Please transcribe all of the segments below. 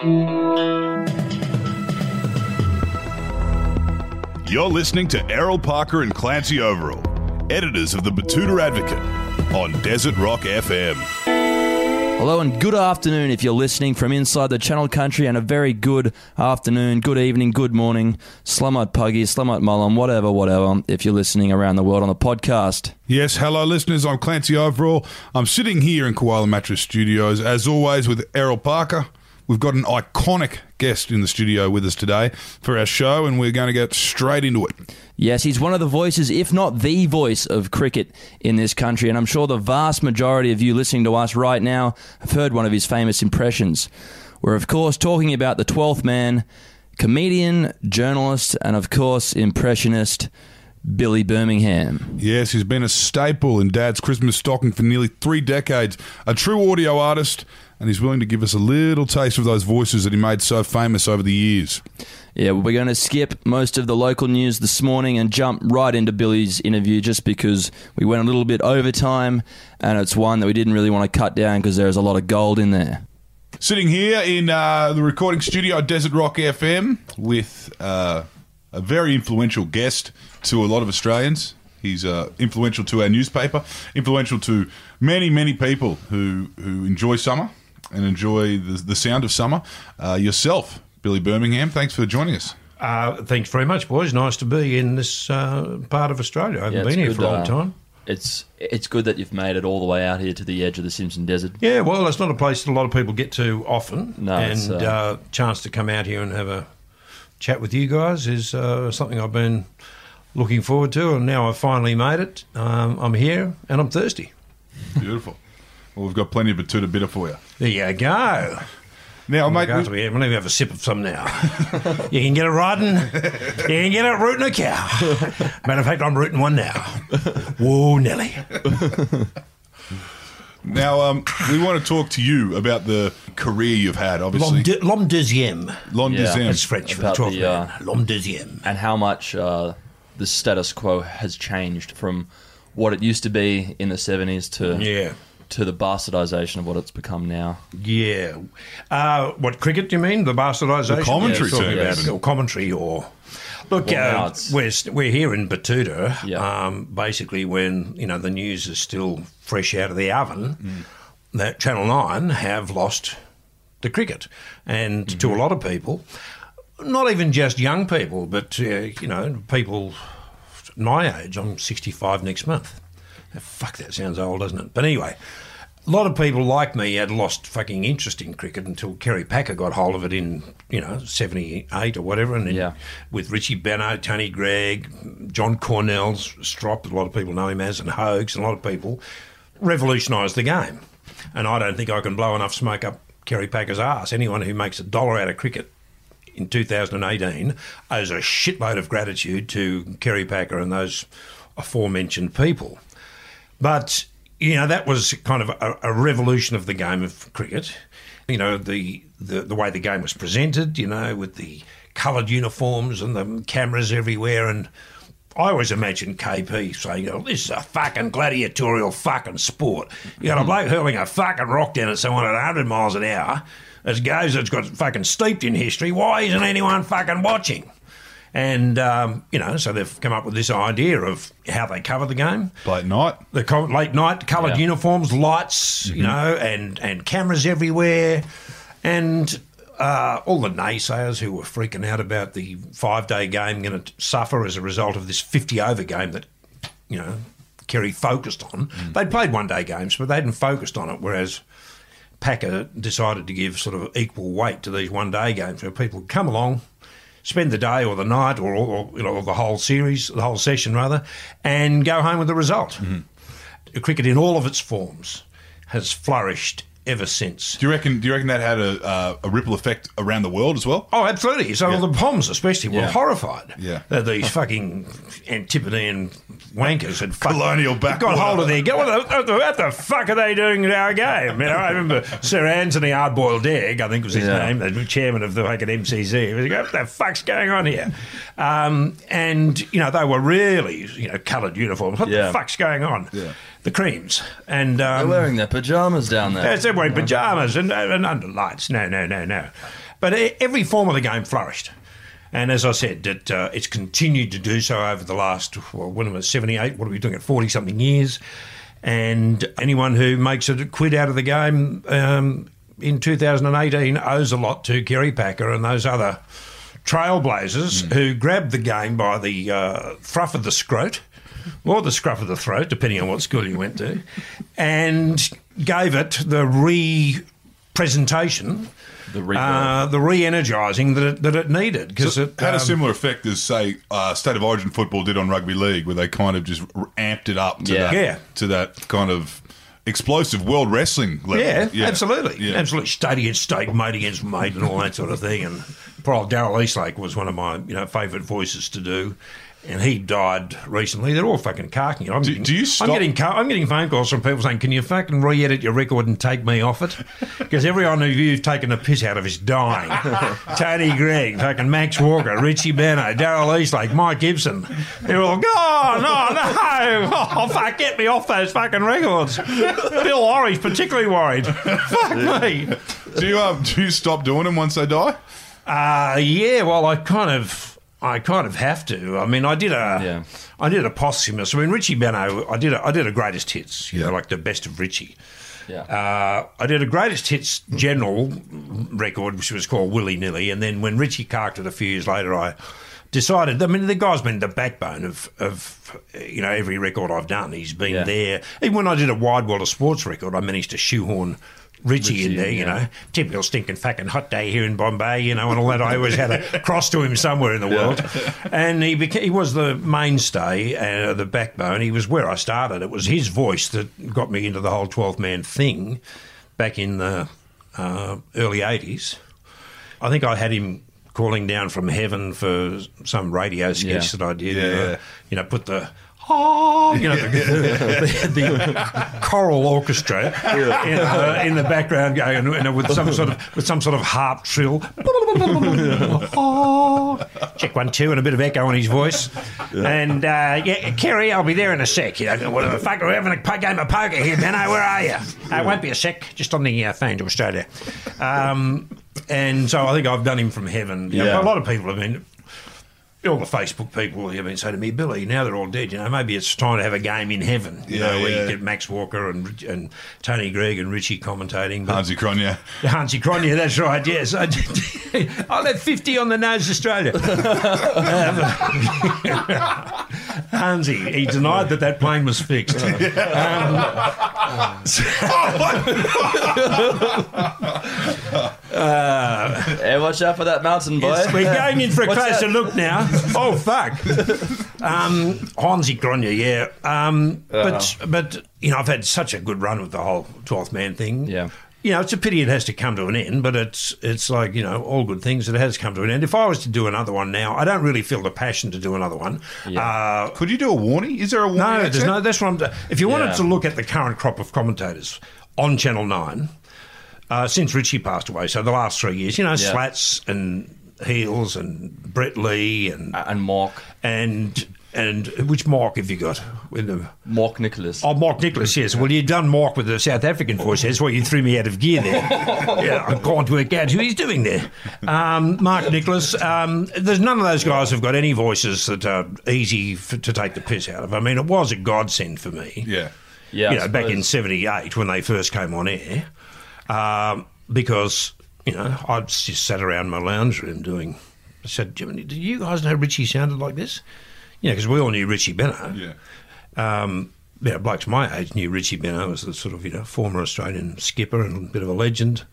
You're listening to Errol Parker and Clancy Overall, editors of the Betoota Advocate, on Desert Rock FM. Hello and good afternoon if you're listening from inside the Channel Country, and a very good afternoon, good evening, good morning, Slumite Puggy, Slumite Mullen, whatever, whatever, if you're listening around the world on the podcast. Yes, hello listeners, I'm Clancy Overall. I'm sitting here in Koala Mattress Studios, as always, with Errol Parker. We've got an iconic guest in the studio with us today for our show, and we're going to get straight into it. Yes, he's one of the voices, if not the voice of cricket in this country, and I'm sure the vast majority of you listening to us right now have heard one of his famous impressions. We're, of course, talking about the 12th man, comedian, journalist, and, of course, impressionist. Billy Birmingham. Yes, he's been a staple in Dad's Christmas stocking for nearly three decades, a true audio artist, and he's willing to give us a little taste of those voices that he made so famous over the years. Yeah, we're going to skip most of the local news this morning and jump right into Billy's interview just because we went a little bit over time and it's one that we didn't really want to cut down because there's a lot of gold in there. Sitting here in uh, the recording studio at Desert Rock FM with uh, a very influential guest to a lot of Australians. He's uh, influential to our newspaper, influential to many, many people who, who enjoy summer and enjoy the, the sound of summer. Uh, yourself, Billy Birmingham, thanks for joining us. Uh, thanks very much, boys. Nice to be in this uh, part of Australia. I haven't Yeah, been here good, for a long uh, time. It's it's good that you've made it all the way out here to the edge of the Simpson Desert. Yeah, well, it's not a place that a lot of people get to often. No, and it's, uh, uh, chance to come out here and have a chat with you guys is uh, something I've been looking forward to, and now I've finally made it. Um, I'm here and I'm thirsty. Beautiful. Well, we've got plenty of Betoota bitter for you. There you go. Now, Mate, mate, we- we, we'll have a sip of some now. you can get it riding, you can get it rooting a cow. Matter of fact, I'm rooting one now. Whoa, Nelly. now um, we want to talk to you about the career you've had, obviously. L'homme, de, l'homme deuxième. L'homme Yeah. deuxième. That's French for the About 12th the, man. uh, L'homme deuxième. and how much uh, the status quo has changed from what it used to be in the 70s to Yeah. To the bastardization of what it's become now. Yeah. Uh, what cricket do you mean? The bastardisation? The commentary Yeah, talking term, about yes. it. Or commentary or. Look, Well, uh, we're, we're here in Betoota, Yeah. um, basically when, you know, the news is still fresh out of the oven, Mm. that Channel 9 have lost the cricket. And Mm-hmm. to a lot of people, not even just young people, but, uh, you know, people my age, I'm 65 next month. Fuck, that sounds old, doesn't it? But anyway, a lot of people like me had lost fucking interest in cricket until Kerry Packer got hold of it in, you know, 78 or whatever. And then Yeah. with Richie Benaud, Tony Greig, John Cornell's Strop, a lot of people know him as, and Hoges, and a lot of people revolutionised the game. And I don't think I can blow enough smoke up Kerry Packer's ass. Anyone who makes a dollar out of cricket in 2018 owes a shitload of gratitude to Kerry Packer and those aforementioned people. But you know that was kind of a, a revolution of the game of cricket. You know the, the the way the game was presented. You know with the coloured uniforms and the cameras everywhere and. I always imagine KP saying, oh, this is a fucking gladiatorial fucking sport. You got a bloke hurling a fucking rock down at someone at 100 miles an hour. As goes, it's got fucking steeped in history. Why isn't anyone fucking watching? And, um, you know, so they've come up with this idea of how they cover the game. Late night. The co- late night coloured Yeah. uniforms, lights, you know, and, and cameras everywhere. And uh, all the naysayers who were freaking out about the five day game going to suffer as a result of this 50 over game that, you know, Kerry focused on. They'd played one day games, but they hadn't focused on it, whereas Packer decided to give sort of equal weight to these one day games where people would come along, spend the day or the night or, or you know or the whole series, the whole session rather, and go home with the result. Mm-hmm. Cricket in all of its forms has flourished ever since. Do you reckon? Do you reckon that had a, uh, a ripple effect around the world as well? Oh, absolutely. So Yeah. the Poms, especially, were Yeah. horrified Yeah. that these fucking Antipodean wankers had Colonial back got hold of their game. What the, what the- fuck are they doing in our game? You know, I remember Sir Anthony Hardboiled Egg, I think was his Yeah. name, the chairman of the fucking MCC. He was like, what the fuck's going on here? Um, and, you know, they were really, you know, coloured uniforms. What the fuck's going on? Yeah. The creams. And, They're um, wearing their pajamas down there. Yes, they're wearing pajamas and, and under lights. No, no, no, no. But every form of the game flourished. And as I said, it, uh, it's continued to do so over the last, well, when I, 78? What are we doing at 40 something years? And anyone who makes a quid out of the game um, in 2018 owes a lot to Kerry Packer and those other trailblazers who grabbed the game by the uh, thruff of the scrot or the scruff of the throat, depending on what school you went to, and gave it the re presentation, The re- uh, the re energising that it, that it needed. Because So it had a um, similar effect as, say, uh, State of Origin football did on rugby league, where they kind of just amped it up to, Yeah. that, Yeah. to that kind of explosive world wrestling level. Yeah, absolutely. Yeah. Absolutely. State against state, mate against mate, and all that sort of thing. And poor old Daryl Eastlake was one of my you know favourite voices to do. And he died recently. They're all fucking carking it. I'm Do- getting, do you I'm getting, I'm getting phone calls from people saying, "Can you fucking re-edit your record and take me off it?" Because everyone who you've taken the piss out of is dying. Tony Greig, fucking Max Walker, Richie Benaud, Daryl Eastlake, Mike Gibson. They're all, "Oh no, no! Oh fuck, get me off those fucking records." Bill Lawry's particularly worried. Fuck me. Do you um, do you stop doing them once they die? Uh, yeah, well, I kind of, I kind of have to. I mean, I did a, Yeah. I did a posthumous. I mean, Richie Benaud. I did, a, I did a greatest hits. You Yeah. know, like the best of Richie. Yeah. Uh, I did a greatest hits general record, which was called Willy Nilly, and then when Richie carked it a few years later, I decided. I mean, the guy's been the backbone of, of you know every record I've done. He's been Yeah. there. Even when I did a Wide World of Sports record, I managed to shoehaul Richie, in there. You yeah. know, typical stinking fucking hot day here in Bombay. You know, and all that. I always had a cross to him somewhere in the world, and he became, he was the mainstay, uh, the backbone. He was where I started. It was his voice that got me into the whole twelve man thing back in the uh, early eighties. I think I had him calling down from heaven for some radio sketch Yeah. that I did. Yeah, yeah. you know, put the oh, you know, the, the, the choral orchestra in, uh, in the background going, you know, with some sort of with some sort of harp trill. Oh. Check one two and a bit of echo on his voice. And uh, yeah, Kerry, I'll be there in a sec. You know, what the fuck? We're having a po- game of poker here, Benno. Where are you? Uh, it won't be a sec. Just on the uh, phone to Australia. Um, and so I think I've done him from heaven. You know, Yeah. a lot of people have been all the Facebook people have been saying to me, Billy, now they're all dead. You know, maybe it's time to have a game in heaven. You Yeah, know, where yeah. you get Max Walker and and Tony Gregg and Richie commentating. But Hansie Cronje. Hansie Cronje, that's right. Yes, I did. I'll have fifty on the nose, Australia. Um, Hansie, he denied that that plane was fixed. Hey, watch out for that mountain, boy. Yes, we're going in for a What's closer that? look now. Oh fuck, um, Hansie Cronje, yeah. Um, but but you know, I've had such a good run with the whole twelfth man thing. Yeah. You know, it's a pity it has to come to an end, but it's it's like you know all good things. It has come to an end. If I was to do another one now, I don't really feel the passion to do another one. Uh, Could you do a warning? Is there a warning? no, there's accent? no. That's what I'm. If you wanted Yeah. to look at the current crop of commentators on Channel Nine, uh, since Richie passed away, so the last three years, you know, Yeah. Slats and Heals and Brett Lee and and Mark. and and which Mark have you got with them? Mark Nicholas. Oh, Mark Nicholas, yes. Well, you've done Mark with the South African voice. That's why you threw me out of gear there. yeah, I can't work out who he's doing there. Um, Mark Nicholas. Um, there's none of those guys have got any voices that are easy f to take the piss out of. I mean, it was a godsend for me Yeah. yeah, you know, back in '78 when they first came on air, um, because you know I just sat around my lounge room doing. I said, "Jimmy, do you guys know Richie sounded like this?" You know, because we all knew Richie Benaud. Yeah. Um, you know, blokes my age knew Richie Benaud as the sort of you know former Australian skipper and a bit of a legend.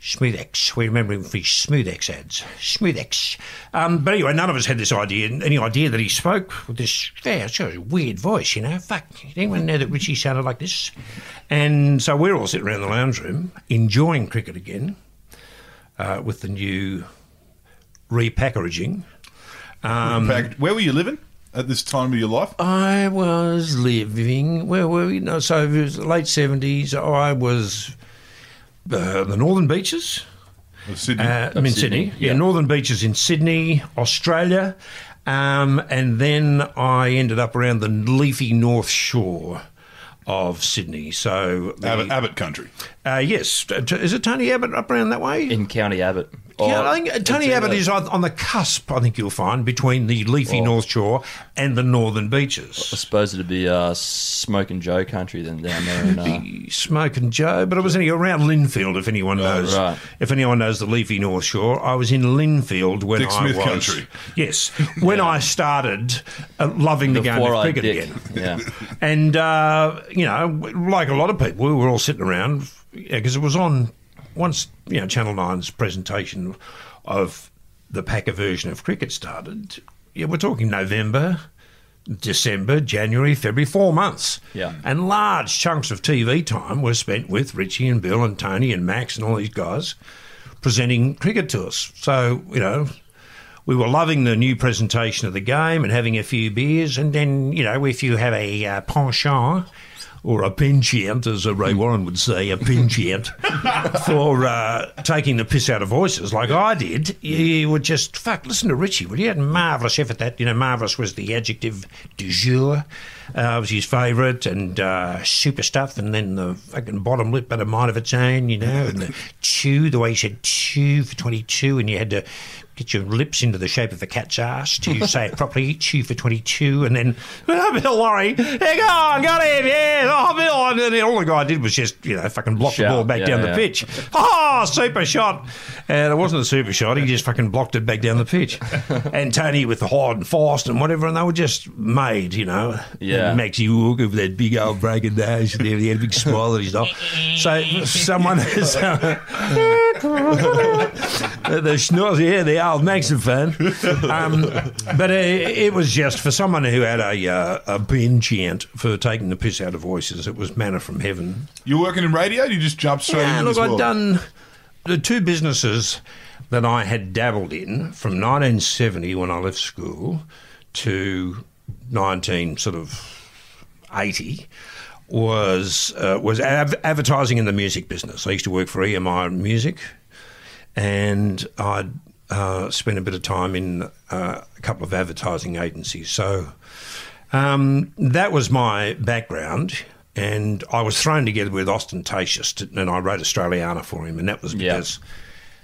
Smoothex, we remember him for his Smoothex ads. Smoothex. Um, but anyway, none of us had this idea, any idea that he spoke with this yeah, sort of weird voice, you know. Fuck, did anyone know that Richie sounded like this? And so we're all sitting around the lounge room enjoying cricket again uh, with the new repackaging. Um, where were you living at this time of your life? I was living where were we? No, so it was late seventies. I was uh, the Northern Beaches. Sydney. Uh, I mean, Sydney, Sydney. Yeah. yeah. Northern Beaches in Sydney, Australia, um, and then I ended up around the leafy North Shore of Sydney. So the- Abbott, Abbott country. uh, yes, T- t- is it Tony Abbott up around that way? in County Abbott. yeah, I think uh, Tony Abbott either- is on, on the cusp. I think you'll find between the leafy Or- North Shore and the northern beaches. I suppose it'd be uh, Smoke and Joe country then down there. In, uh, Smoke and Joe, but it was only around Lindfield. If anyone knows, right. if anyone knows the leafy North Shore, I was in Lindfield when Dick I Smith was. country. Yes, when I started uh, loving the game of cricket dick. again. Yeah. And, uh, you know, like a lot of people, we were all sitting around because it was on once, you know, Channel 9's presentation of the Packer version of cricket started. Yeah, we're talking November, December, January, February, four months. Yeah. And large chunks of TV time were spent with Richie and Bill and Tony and Max and all these guys presenting cricket to us. So, you know, we were loving the new presentation of the game and having a few beers. And then, you know, if you have a uh, penchant or a penchant, as Ray Warren would say, a penchant for uh, taking the piss out of voices like I did, you would just, fuck, listen to Richie, would you? Had marvellous effort that, you know, marvellous was the adjective du jour. Uh, was his favourite and uh, super stuff, and then the fucking bottom lip had a mind of its own, you know, and the chew, the way he said chew for 22, and you had to get your lips into the shape of a cat's ass to say it properly, chew for 22, and then, oh, Bill Lawry, hey, go on, got him, yeah, oh, Bill, and then all the guy did was just, you know, fucking block the ball back yeah, down yeah. the pitch. Oh, super shot. And it wasn't a super shot, he just fucking blocked it back down the pitch. and Tony with the hard and fast and whatever, and they were just made, you know. Yeah. And Maxie Walker with that big old breaking nose, and he had a big smile at his dog. So someone has. the schnoz, yeah, the old Maxophone. Um, but uh, it was just for someone who had a, uh, a bin chant for taking the piss out of voices. It was manna from heaven. You're working in radio? You just jumped straight Yeah, into look, I'd done the two businesses that I had dabbled in from 1970 when I left school to 19 sort of 80 was uh, was av- advertising in the music business. I used to work for EMI Music, and I'd uh, spent a bit of time in uh, a couple of advertising agencies. So um, that was my background. And I was thrown together with Austen Tayshus, to, and I wrote Australiana for him, and that was Yeah. because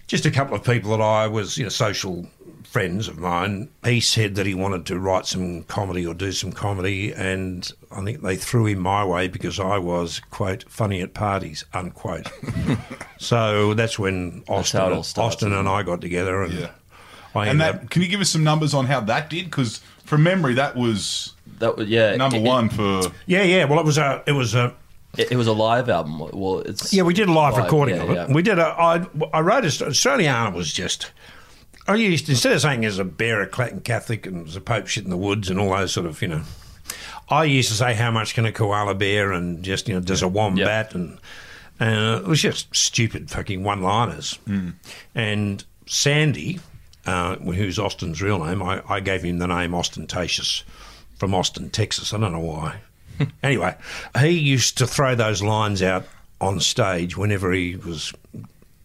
just a couple of people that I was, you know, social friends of mine. He said that he wanted to write some comedy or do some comedy, and I think they threw him my way because I was quote funny at parties unquote. so that's when Austen, how it all starts, Austen and I got together, and Yeah. I And ended up- that, can you give us some numbers on how that did? Because from memory, that was that was yeah. number it- one for. yeah, yeah. Well, it was a, it was a. It, it was a live album. Well, it's Yeah, we did a live, Live, recording yeah, of it. yeah. We did a. I, I wrote a. Australiana was just. I used instead of saying as a bear, a Clacton Catholic, and as a Pope shit in the woods, and all those sort of you know. I used to say how much can a koala bear, and just you know does a wombat, and and it was just stupid fucking one-liners. And Sandy, uh, who's Austen's real name, I, I gave him the name Austen Tayshus from Austin, Texas. I don't know why. anyway, he used to throw those lines out on stage whenever he was,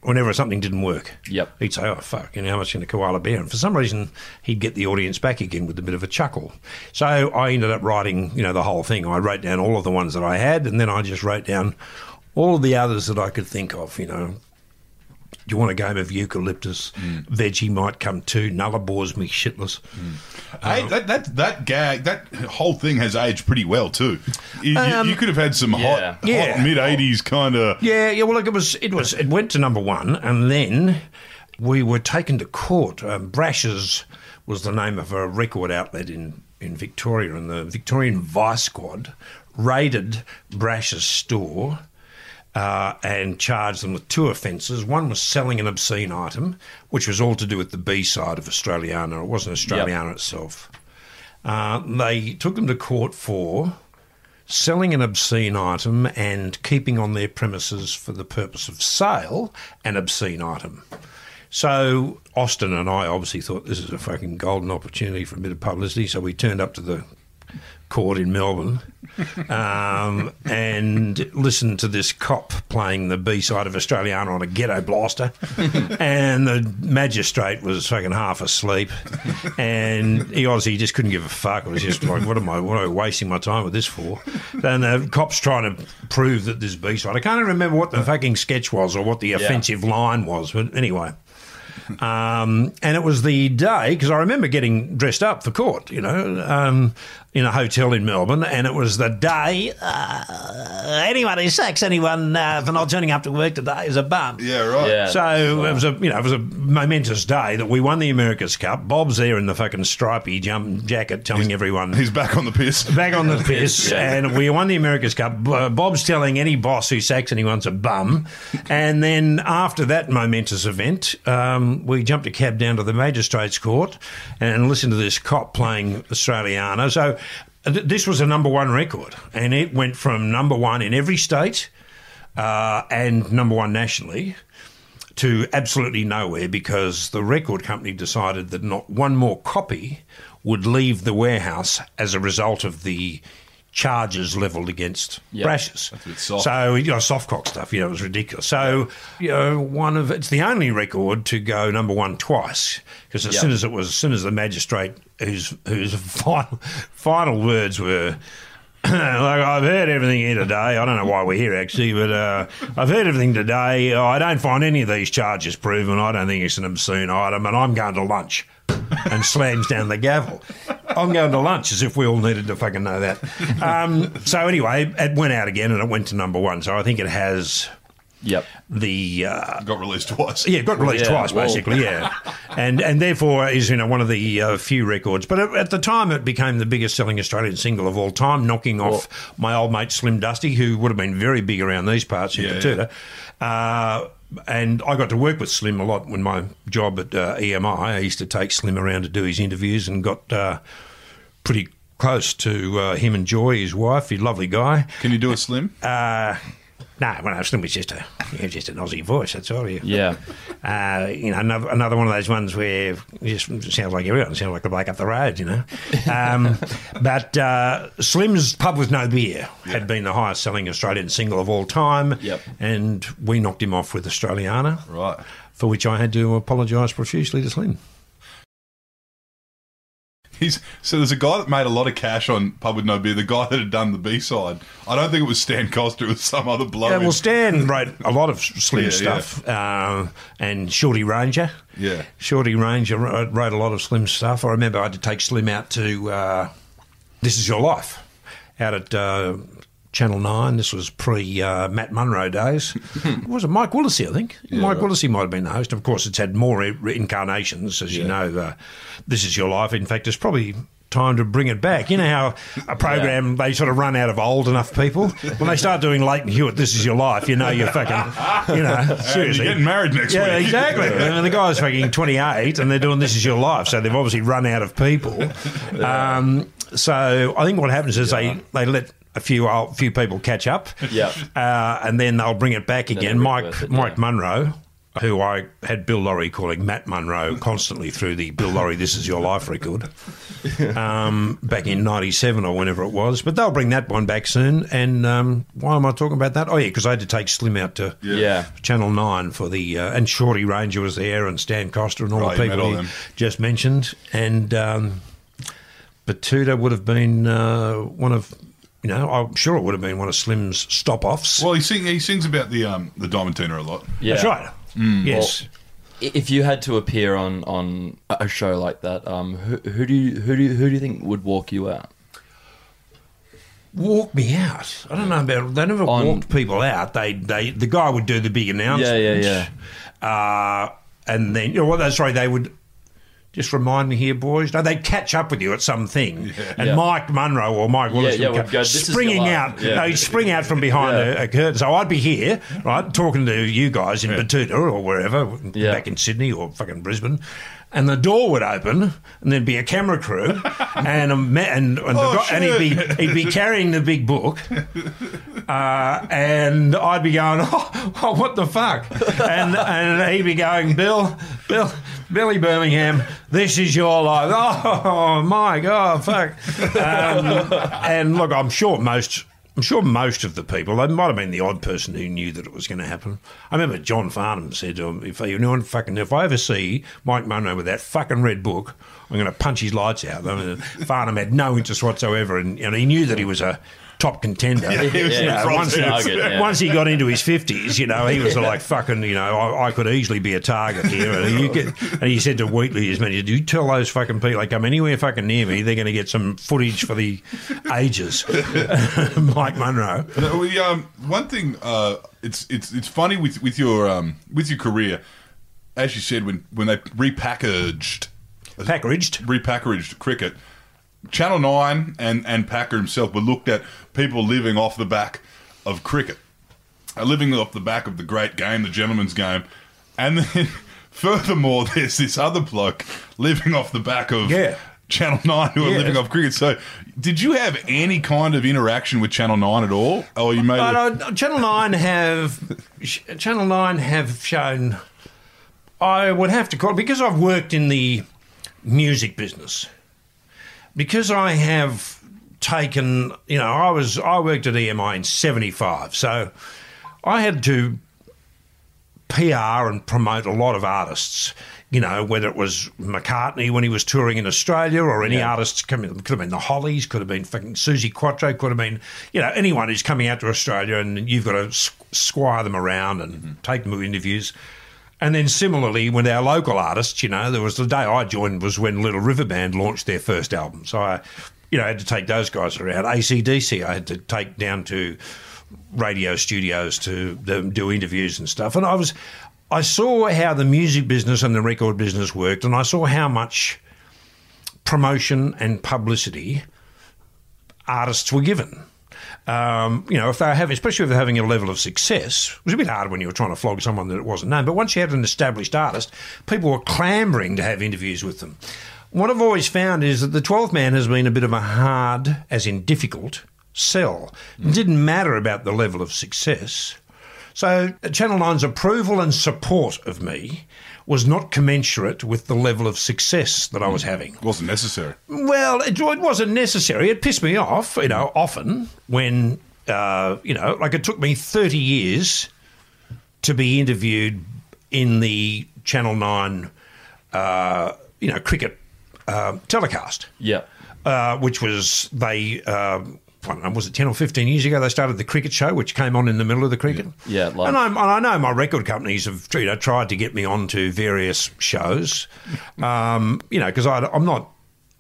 whenever something didn't work. Yep. He'd say, "Oh fuck, you know how much can a koala bear?" And for some reason, he'd get the audience back again with a bit of a chuckle. So I ended up writing, you know, the whole thing. I wrote down all of the ones that I had, and then I just wrote down all of the others that I could think of. You know, you want a game of eucalyptus? Veggie might come too. Nulla bores me shitless. Hey, that, that that gag, that whole thing has aged pretty well too. You, you- Um, you could have had some Yeah. hot, Yeah. hot mid '80s kind of. Yeah, yeah. Well, look, it was, it was, it went to number one, and then we were taken to court. Um, Brash's was the name of a record outlet in in Victoria, and the Victorian Vice Squad raided Brash's store. Uh, and charged them with two offences. One was selling an obscene item, which was all to do with the B side of Australiana. It wasn't Australiana itself. Uh, they took them to court for selling an obscene item and keeping on their premises for the purpose of sale an obscene item. So Austen and I obviously thought this is a fucking golden opportunity for a bit of publicity. So we turned up to the court in Melbourne um, and listened to this cop playing the B side of Australiana on a ghetto blaster. and the magistrate was fucking half asleep. And he obviously just couldn't give a fuck. It was just like, what am I, what am I wasting my time with this for? And the cop's trying to prove that this B side. I can't even remember what the fucking sketch was or what the offensive line was. But anyway. Um, and it was the day because I remember getting dressed up for court, you know, um, in a hotel in Melbourne, and it was the day uh, anyone who sacks anyone uh, for not turning up to work today is a bum. Yeah, right. Yeah. So it was a you know it was a momentous day that we won the America's Cup. Bob's there in the fucking stripy jump jacket, telling everyone He's back on the piss. back on the piss, and we won the America's Cup. Bob's telling any boss who sacks anyone's a bum, and then after that momentous event, um, we jumped a cab down to the magistrates' court and listened to this cop playing Australiana. So th- this was a number one record, and it went from number one in every state uh, and number one nationally to absolutely nowhere because the record company decided that not one more copy would leave the warehouse as a result of the charges levelled against Yep. Brashes. a bit soft. So you know, soft cock stuff. You know, it was ridiculous. So you know, one of it's the only record to go number one twice because as Yep. soon as it was, as soon as the magistrate whose whose final final words were. like I've heard everything here today. I don't know why we're here actually, but uh, I've heard everything today. I don't find any of these charges proven. I don't think it's an obscene item, and I'm going to lunch. and slams down the gavel. I'm going to lunch as if we all needed to fucking know that. Um, so anyway, it went out again and it went to number one. So I think it has Yep. the uh, Got released twice. yeah, it got released Yeah, twice well- basically, yeah, and and therefore is you know one of the uh, few records. But at, at the time, it became the biggest selling Australian single of all time, knocking off my old mate Slim Dusty, who would have been very big around these parts in Yeah, Betoota. Uh, and I got to work with Slim a lot when my job at uh, EMI. I used to take Slim around to do his interviews and got uh, pretty close to uh, him and Joy, his wife. He's a lovely guy. Can you do a slim? No, well, Slim was just a he was just an Aussie voice. That's all. You, Yeah. uh, you know, another, another one of those ones where it just sounds like everyone sounds like the bloke up the road, you know. Um, but uh, Slim's Pub with No Beer had been the highest selling Australian single of all time. Yep. And we knocked him off with Australiana, Right. for which I had to apologise profusely to Slim. He's so there's a guy that made a lot of cash on Pub with No Beer. The guy that had done the B side. I don't think it was Stan Coster. It was some other bloke. Yeah, well, Stan wrote a lot of Slim Yeah, stuff, Uh, and Shorty Ranger. Yeah. Shorty Ranger wrote wrote a lot of Slim stuff. I remember I had to take Slim out to uh, This Is Your Life out at uh, Channel 9. This was pre uh, Matt Munro days. was it Mike Willesee, I think? Mike right. Willesee might have been the host. Of course, it's had more re- incarnations, as you know. Uh, this Is Your Life. In fact, it's probably time to bring it back. You know how a program, they sort of run out of old enough people? When they start doing Lleyton Hewitt, This Is Your Life, you know you're fucking, you know, seriously. you're getting married next Yeah, week. Yeah, exactly. and the guy's fucking 28 and they're doing This Is Your Life. So they've obviously run out of people. Um, so I think what happens is they, they let a few old, few people catch up. Yeah. Uh, and then they'll bring it back again. Mike, it, Mike yeah. Munro. Who I had Bill Lawry calling Matt Munro constantly through the Bill Lawry This Is Your Life record um, back in 97 or whenever it was. But they'll bring that one back soon. And um, why am I talking about that? Oh, yeah, because I had to take Slim out to Yeah. Channel 9 for the. Uh, and Shorty Ranger was there and Stan Coster and all Right, the people all just mentioned. And um, Betoota would have been uh, one of. You know, I'm sure it would have been one of Slim's stop offs. Well, he sing he sings about the um the Diamantina a lot. Yeah. That's right. Yes. If you had to appear on, on a show like that, um, who, who do you who do you, who do you think would walk you out? walk me out. I don't know about. They never On- walked people out. They they the guy would do the big announcement. Yeah, yeah, yeah. Uh, and then you know what? That's right. They would. Just remind me here, boys. No, they'd catch up with you at something, and Yeah. Mike Munro or Mike Willesee yeah, would go, springing out. Yeah. No, he'd spring out from behind Yeah. a, a curtain. So I'd be here, right, talking to you guys in Betoota or wherever, Yeah. back in Sydney or fucking Brisbane, and the door would open, and there'd be a camera crew, and a ma- and and, the Oh, guy, and he'd be he'd be carrying the big book, uh, and I'd be going, oh, oh, what the fuck? And and he'd be going, Bill, Bill, Billy Birmingham, this is your life. Oh my God, fuck! Um, and look, I'm sure most. I'm sure most of the people, they might have been the odd person who knew that it was going to happen. I remember John Farnham said, "If you know, fucking, if I ever see Mike Munro with that fucking red book, I'm going to punch his lights out." I mean, Farnham had no interest whatsoever, and, and he knew that he was a top contender. he was You know, once, he, target, yeah. once he got into his fifties, you know, he was like fucking. You know, I, I could easily be a target here. And, you get, and he said to Wheatley, his manager, "Do you tell those fucking people they come anywhere fucking near me, they're going to get some footage for the ages." Mike Munro. No, we, um, one thing, uh, it's it's it's funny with with your um, with your career, as you said when when they repackaged Packaged. repackaged cricket, Channel Nine and and Packer himself were looked at people living off the back of cricket, uh, living off the back of the great game, the gentleman's game, and then furthermore, there's this other bloke living off the back of Yeah. Channel Nine who are living off cricket. So, did you have any kind of interaction with Channel Nine at all, or you made? Uh, Channel Nine have Channel Nine have shown. I would have to call because I've worked in the music business. Because I have taken, you know, I was I worked at EMI in '75, so I had to PR and promote a lot of artists. You know, whether it was McCartney when he was touring in Australia, or any artists coming, could have been the Hollies, could have been fucking Suzi Quatro, could have been, you know, anyone who's coming out to Australia, and you've got to squire them around and mm-hmm. take them to interviews. And then similarly, with our local artists, you know, there was the day I joined was when Little River Band launched their first album. So I, you know, had to take those guys around. ACDC, I had to take down to radio studios to do interviews and stuff. And I was, I saw how the music business and the record business worked, and I saw how much promotion and publicity artists were given. Um, you know, if they're having, especially if they're having a level of success, it was a bit hard when you were trying to flog someone that it wasn't known. But once you had an established artist, people were clamouring to have interviews with them. What I've always found is that the 12th man has been a bit of a hard, as in difficult, sell. It didn't matter about the level of success. So Channel 9's approval and support of me was not commensurate with the level of success that I was having. It wasn't necessary. Well, it, it wasn't necessary. It pissed me off, you know, often when, uh, you know, like it took me 30 years to be interviewed in the Channel 9, uh, you know, cricket uh, telecast Yeah. uh, which was they. Uh, I don't know, was it 10 or 15 years ago they started the cricket show, which came on in the middle of the cricket? Yeah, like- and, and I know my record companies have you know, tried to get me onto various shows, um, you know, because I'm not.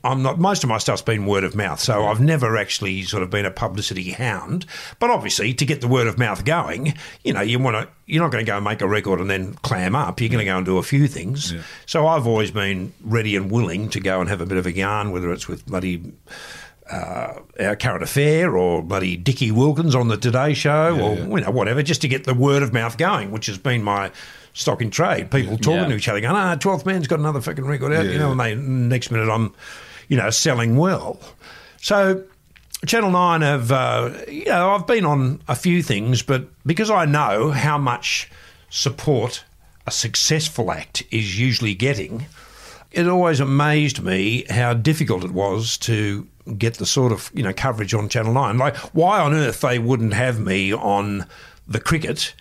I'm not. Most of my stuff's been word of mouth, so I've never actually sort of been a publicity hound. But obviously, to get the word of mouth going, you know, you want to. You're not going to go and make a record and then clam up. You're going to go and do a few things. So I've always been ready and willing to go and have a bit of a yarn, whether it's with bloody uh, our current affair or bloody Dickie Wilkins on the Today Show or you know whatever, just to get the word of mouth going, which has been my stock in trade. People talking Yeah. to each other, going, "Ah, 12th man's got another fucking record out," Yeah, you know, and they next minute I'm, you know, selling well. So. Channel 9 have, uh, you know, I've been on a few things, but because I know how much support a successful act is usually getting, it always amazed me how difficult it was to get the sort of you know coverage on Channel Nine. Like, why on earth they wouldn't have me on the cricket?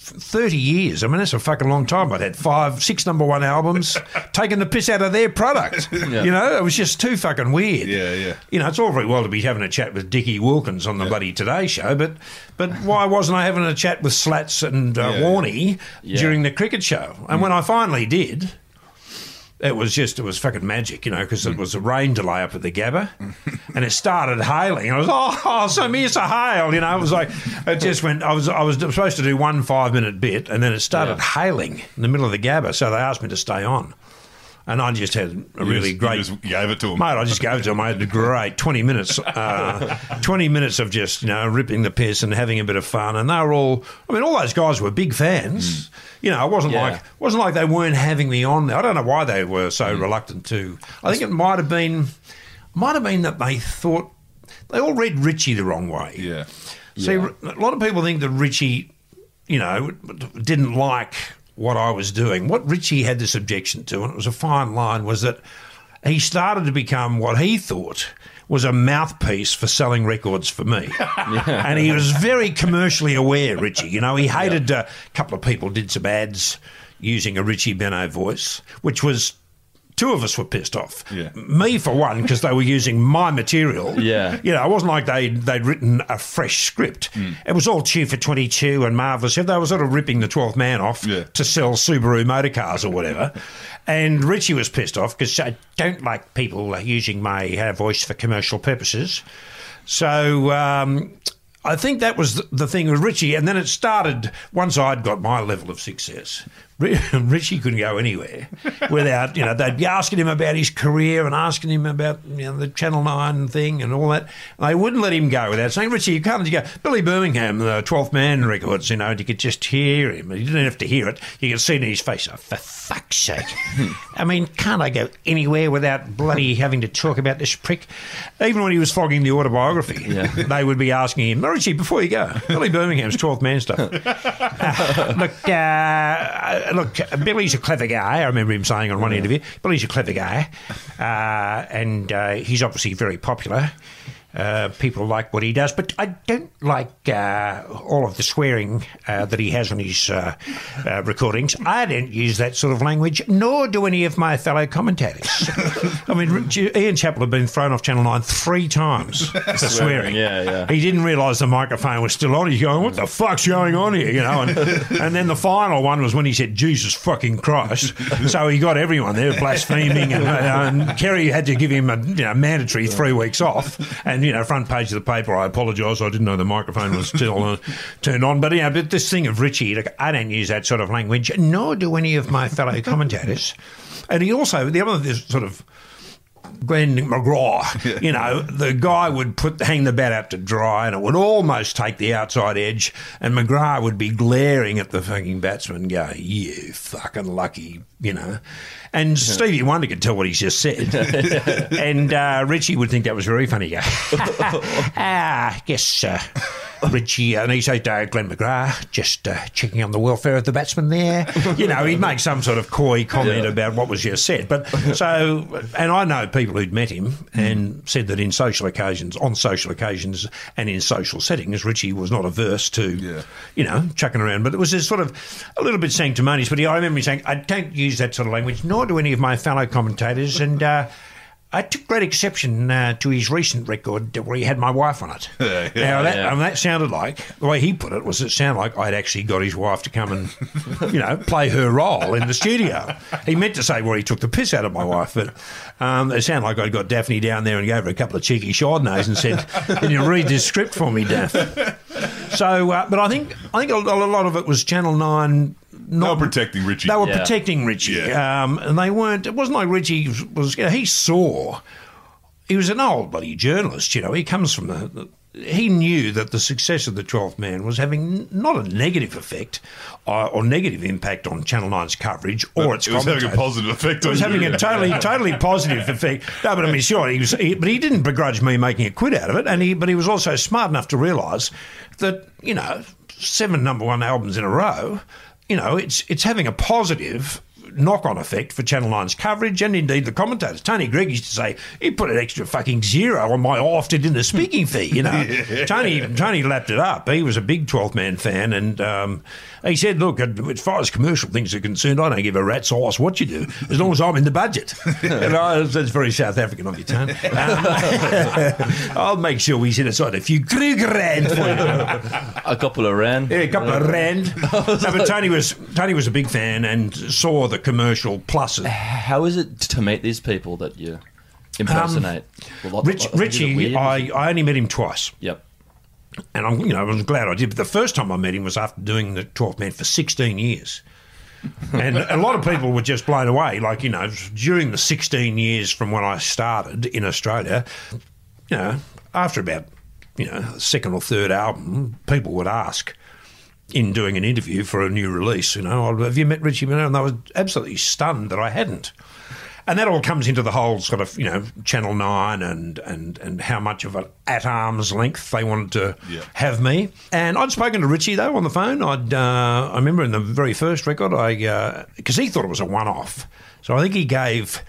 Thirty years. I mean, that's a fucking long time. I'd had five, six number one albums, taking the piss out of their product. You know, it was just too fucking weird. Yeah, yeah. You know, it's all very well to be having a chat with Dickie Wilkins on the bloody Today Show, but but why wasn't I having a chat with Slats and uh, Yeah. Warney Yeah. during the cricket show? And when I finally did, it was just it was fucking magic, you know, because it mm. was a rain delay up at the Gabba, and it started hailing. I was oh, oh so here's a hail, you know. It was like it just went. I was I was supposed to do one five minute bit, and then it started Yeah. hailing in the middle of the Gabba. So they asked me to stay on, and I just had a really You just- great You just gave it to him. Mate, I just gave it to him. I had a great 20 minutes, uh, 20 minutes of just, you know, ripping the piss and having a bit of fun. And they were all, I mean, all those guys were big fans. You know, it wasn't Yeah. like, wasn't like they weren't having me on there. I don't know why they were so Mm. reluctant to. I think it might have been, might have been that they thought, they all read Richie the wrong way. Yeah. See, Yeah. a lot of people think that Richie, you know, didn't like what I was doing. What Richie had this objection to, and it was a fine line, was that he started to become what he thought was a mouthpiece for selling records for me. And he was very commercially aware, Richie. You know, he hated uh, a couple of people did some ads using a Richie Benaud voice, which was. Two of us were pissed off. Yeah. Me, for one, because they were using my material. Yeah. You know, it wasn't like they, they'd written a fresh script. It was all Cheer for 22 and Marvellous. They were sort of ripping the 12th man off Yeah. to sell Subaru motor cars or whatever. And Richie was pissed off because I don't like people using my uh, voice for commercial purposes. So um, I think that was the thing with Richie. And then it started once I'd got my level of success. Ri- Richie couldn't go anywhere without, you know, they'd be asking him about his career and asking him about, you know, the Channel 9 thing and all that. And they wouldn't let him go without saying, Richie, you can't you go. Billy Birmingham, the 12th Man records, you know, you could just hear him. You didn't have to hear it. You could see it in his face. Oh, for fuck's sake. I mean, can't I go anywhere without bloody having to talk about this prick? Even when he was flogging the autobiography, they would be asking him, Richie, before you go, Billy Birmingham's 12th Man stuff. Uh, look, uh, look, Billy's a clever guy. I remember him saying on one interview, Billy's a clever guy, uh, and uh, he's obviously very popular. Uh, people like what he does, but I don't like uh, all of the swearing uh, that he has on his uh, uh, recordings. I don't use that sort of language, nor do any of my fellow commentators. I mean, Ian Chappell had been thrown off Channel 9 three times for swearing. yeah, yeah. He didn't realise the microphone was still on. He's going, "What the fuck's going on here?" You know. And, and then the final one was when he said, "Jesus fucking Christ!" So he got everyone there blaspheming, and, and Kerry had to give him a you know, mandatory three weeks off. And you know, front page of the paper. I apologise. I didn't know the microphone was still uh, turned on. But you know, but this thing of Richie, like, I don't use that sort of language, nor do any of my fellow commentators. And he also the other this sort of. Glenn McGrath, you know, the guy would put hang the bat out to dry, and it would almost take the outside edge, and McGrath would be glaring at the fucking batsman, going, "You fucking lucky," you know. And Stevie Wonder could tell what he's just said, and uh, Richie would think that was very funny. Ah, guess uh, Richie, and he said, uh, Glenn McGrath, just uh, checking on the welfare of the batsman there. You know, he'd make some sort of coy comment about what was just said. But so, and I know people who'd met him and said that in social occasions, on social occasions, and in social settings, Richie was not averse to, Yeah. you know, chucking around. But it was just sort of a little bit sanctimonious. But he, I remember him saying, I don't use that sort of language, nor do any of my fellow commentators. And, uh, I took great exception uh, to his recent record where he had my wife on it. Yeah, now that, yeah. and that sounded like the way he put it was it sounded like I'd actually got his wife to come and you know play her role in the studio. He meant to say where he took the piss out of my wife, but um, it sounded like I'd got Daphne down there and gave her a couple of cheeky chardonnays and said, "Can you read this script for me, Daff?" So, uh, but I think I think a, a lot of it was Channel Nine. They Not were protecting Richie. they were Yeah. protecting Richie, Yeah. um, and they weren't. It wasn't like Richie was. You know, he saw. He was an old bloody journalist. You know, he comes from the. the he knew that the success of the 12th man was having not a negative effect uh, or negative impact on Channel 9's coverage or its it was having a positive effect It on was having you. a totally, totally positive effect. No, but I mean, sure, he was, he, but he didn't begrudge me making a quid out of it, and he, but he was also smart enough to realise that you know, seven number one albums in a row, you know, it's it's having a positive knock-on effect for Channel 9's coverage and indeed the commentators. Tony Greig used to say, he put an extra fucking zero on my often in the speaking fee, you know. Tony Tony lapped it up. He was a big 12th man fan and um, he said, look, as far as commercial things are concerned, I don't give a rat's ass what you do, as long as I'm in the budget. and I, that's very South African of you, Tony. Um, I'll make sure we set aside a few grand for you. A couple of rand. Yeah, a couple of rand. no, but Tony was Tony was a big fan and saw the commercial pluses. How is it to meet these people that you impersonate? Well, lot- Rich, lot- Richie. I, I only met him twice, Yep. And I'm you know I was glad I did. But the first time I met him was after doing the 12th Man for 16 years. and a lot of people were just blown away. Like, you know, during the 16 years from when I started in Australia, you know, after about, you know, second or third album, people would ask in doing an interview for a new release, you know, "Oh, have you met Richie Benaud? And they were absolutely stunned that I hadn't. And that all comes into the whole sort of you know Channel Nine and and and how much of an at arm's length they wanted to Yeah. have me. And I'd spoken to Richie though on the phone. I'd uh, I remember in the very first record, I because he thought it was a one off, so I think he gave.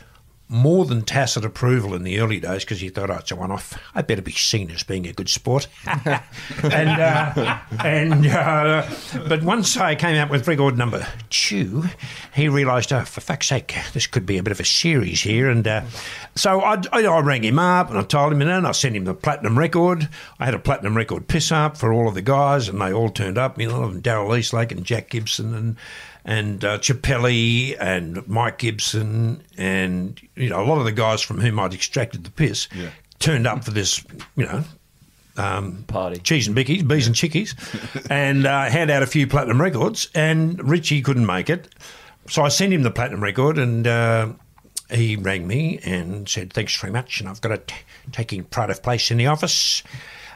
More than tacit approval in the early days because he thought, oh, it's a one off. I better be seen as being a good sport. and uh, and uh, but once I came out with record number two, he realised, oh, for fuck's sake, this could be a bit of a series here. And uh, so I, I, I rang him up and I told him, and then I sent him the platinum record. I had a platinum record piss up for all of the guys, and they all turned up. You know, Daryl Eastlake and Jack Gibson and and uh, Chappelli and Mike Gibson and you know a lot of the guys from whom I'd extracted the piss Yeah. turned up for this, you know. Um, Party. cheese and bickies, bees and chickies, and uh, hand out a few platinum records. And Richie couldn't make it, so I sent him the platinum record, and uh, he rang me and said, "Thanks very much." And I've got it taking pride of place in the office.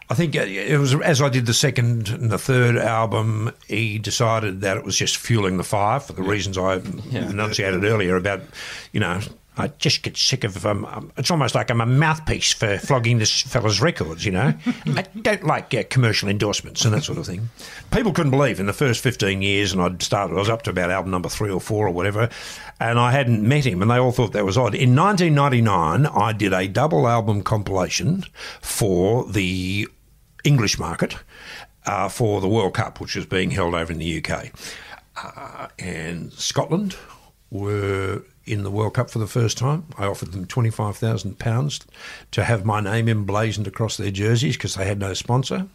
I think it was as I did the second and the third album, he decided that it was just fueling the fire for the reasons I enunciated earlier about, you know, I just get sick of. Um, um, it's almost like I'm a mouthpiece for flogging this fella's records. You know, I don't like uh, commercial endorsements and that sort of thing. People couldn't believe in the first 15 years, and I'd started. I was up to about album number three or four or whatever, and I hadn't met him, and they all thought that was odd. In 1999, I did a double album compilation for the English market uh, for the World Cup, which was being held over in the UK. Uh, and Scotland were in the World Cup for the first time. I offered them £25,000 to have my name emblazoned across their jerseys because they had no sponsor.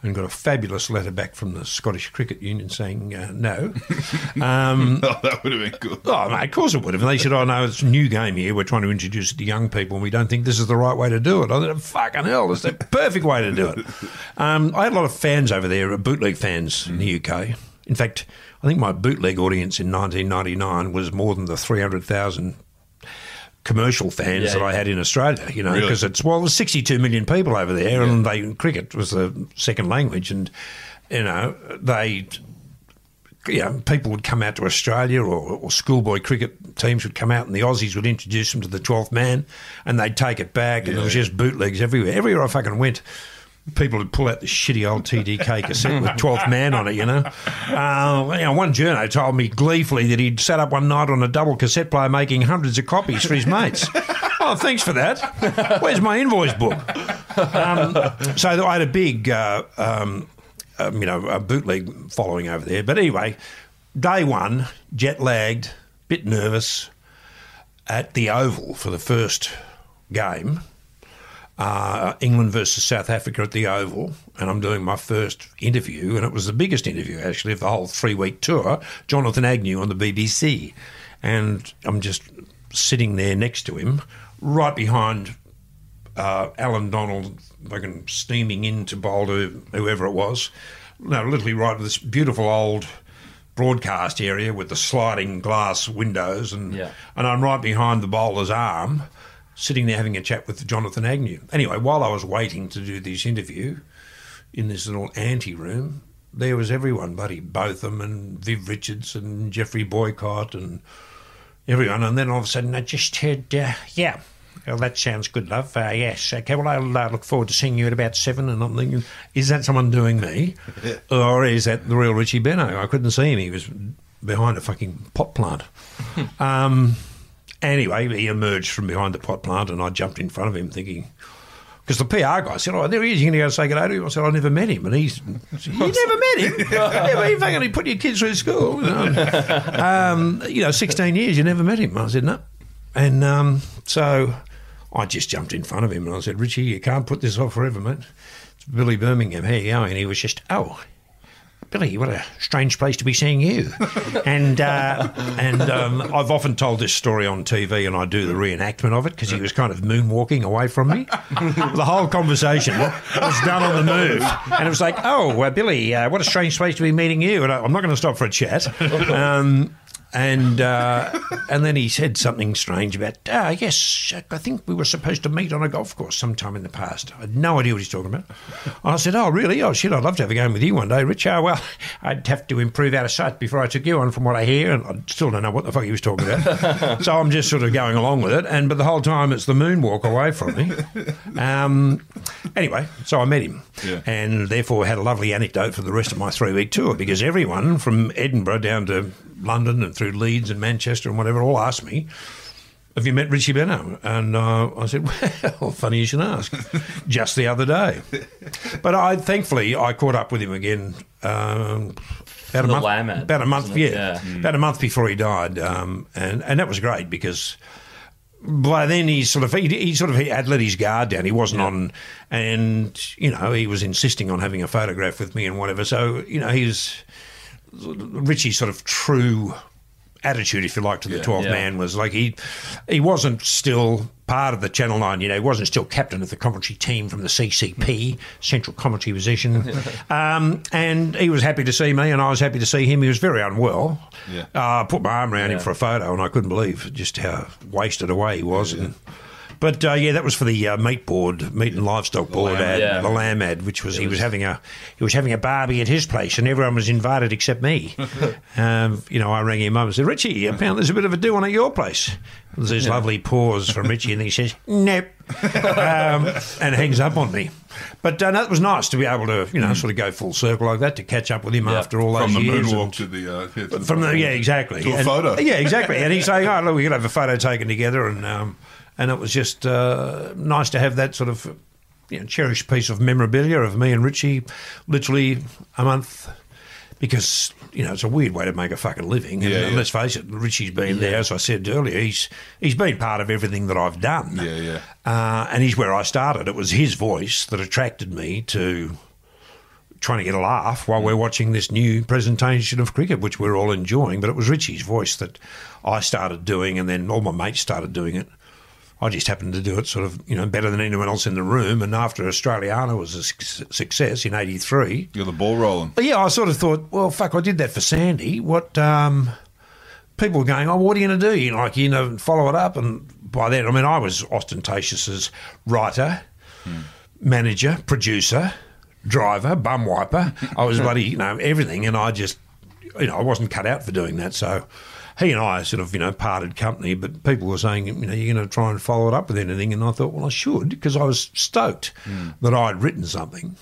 And got a fabulous letter back from the Scottish Cricket Union saying uh, no. Um, Oh, that would have been good. Oh, mate, of course it would have. And they said, oh, no, it's a new game here. We're trying to introduce it to young people and we don't think this is the right way to do it. I said, fucking hell, it's the perfect way to do it. Um, I had a lot of fans over there, bootleg fans in the UK. In fact, I think my bootleg audience in 1999 was more than the 300,000 commercial fans Yeah, that I had in Australia, you know, Really? because it's, well, there's 62 million people over there and they, cricket was the second language and, you know, they you know, people would come out to Australia or, or schoolboy cricket teams would come out and the Aussies would introduce them to the 12th man and they'd take it back and there was just bootlegs everywhere. Everywhere I fucking went, people would pull out the shitty old TDK cassette with 12th man on it, you know. Uh, you know, one journo told me gleefully that he'd sat up one night on a double cassette player making hundreds of copies for his mates. oh, thanks for that. Where's my invoice book? Um, so I had a big... Uh, um, um, you know, a bootleg following over there. But anyway, day one, jet lagged, bit nervous at the Oval for the first game. Uh, England versus South Africa at the Oval, and I'm doing my first interview, and it was the biggest interview actually of the whole three week tour. Jonathan Agnew on the BBC, and I'm just sitting there next to him, right behind uh, Allan Donald, fucking steaming in to bowl to whoever it was. No, literally right at this beautiful old broadcast area with the sliding glass windows, and Yeah. and I'm right behind the bowler's arm, sitting there having a chat with Jonathan Agnew. Anyway, while I was waiting to do this interview in this little ante room, there was everyone, buddy Botham and Viv Richards and Geoffrey Boycott and everyone. And then all of a sudden, I just heard, uh, yeah. Well, that sounds good, love. Uh, yes. Okay, well, I'll uh, look forward to seeing you at about seven. And I'm thinking, is that someone doing me? or is that the real Richie Benaud? I couldn't see him. He was behind a fucking pot plant. um, anyway, he emerged from behind the pot plant and I jumped in front of him thinking, because the PR guy said, "Oh, there he is. You're going to go say hello to him." I said, "I never met him," and he's, "You never met him? yeah, you fucking put your kids through school, you know, um, you know, 16 years. You never met him." I said, "No," and um, so I just jumped in front of him and I said, "Richie, you can't put this off forever, mate." It's Billy Birmingham. How you going? And he was just, "Oh." Billy, what a strange place to be seeing you. and uh, and um, I've often told this story on TV, and I do the reenactment of it because he was kind of moonwalking away from me. the whole conversation was done on the move, and it was like, "Oh, uh, Billy, uh, what a strange place to be meeting you." And I, I'm not going to stop for a chat. Um, and uh, and then he said something strange about, ah, yes, I think we were supposed to meet on a golf course sometime in the past. I had no idea what he's talking about. And I said, oh, really? Oh, shit, I'd love to have a game with you one day, Rich. Oh, well, I'd have to improve out of sight before I took you on from what I hear, and I still don't know what the fuck he was talking about. so I'm just sort of going along with it, and but the whole time it's the moonwalk away from me. Um, anyway, so I met him, Yeah. and therefore had a lovely anecdote for the rest of my three week tour because everyone from Edinburgh down to London and through Leeds and Manchester and whatever all asked me, Have you met Richie Benaud? And uh, I said, Well, funny you should ask. Just the other day. But I thankfully I caught up with him again. Um, about a month, Lamb about a month, wasn't yeah, Yeah. about a month before he died, um, and and that was great because by then he sort of he, he sort of he had let his guard down. He wasn't on, and you know he was insisting on having a photograph with me and whatever. So you know he's Richie's sort of true attitude, if you like, to the Yeah. twelfth Yeah. man was like he he wasn't still part of the Channel Nine. You know, he wasn't still captain of the commentary team from the CCP, Central Commentary Position, um, and he was happy to see me, and I was happy to see him. He was very unwell. Yeah. Uh, I put my arm around him for a photo, and I couldn't believe just how wasted away he was. And, but uh, yeah, that was for the uh, meat board, meat and livestock board lamb ad, ad. the lamb ad, which was he was having a he was having a barbie at his place, and everyone was invited except me. um, you know, I rang him up and said, Richie, apparently there's a bit of a do on at your place. There's this lovely pause from Richie, and then he says, Nope, um, and hangs up on me. But uh, that was nice to be able to, you know, sort of go full circle like that to catch up with him after all those years. From the years. moonwalk and- to the, uh, yeah, to from the yeah exactly To a And- photo. yeah exactly and he's saying oh look we could have a photo taken together and um, and it was just uh, nice to have that sort of you know, cherished piece of memorabilia of me and Richie literally a month because you know it's a weird way to make a fucking living and, Yeah, and let's face it Richie's been there as I said earlier he's he's been part of everything that I've done Yeah, yeah. uh, and he's where I started it was his voice that attracted me to trying to get a laugh while we're watching this new presentation of cricket, which we're all enjoying. But it was Richie's voice that I started doing, and then all my mates started doing it. I just happened to do it sort of, you know, better than anyone else in the room. And after Australiana was a suc- success in '83, You're the ball rolling. but yeah, I sort of thought, well, fuck, I did that for Sandy. What um, people were going, oh, what are you going to do? You know, like, you know, follow it up. And by then, I mean, I was Austen Tayshus's writer, manager, producer, driver, bum wiper. I was bloody, you know, everything. And I just, you know, I wasn't cut out for doing that. So he and I sort of, you know, parted company. But people were saying, you know, you're going to try and follow it up with anything. And I thought, well, I should because I was stoked that I'd written something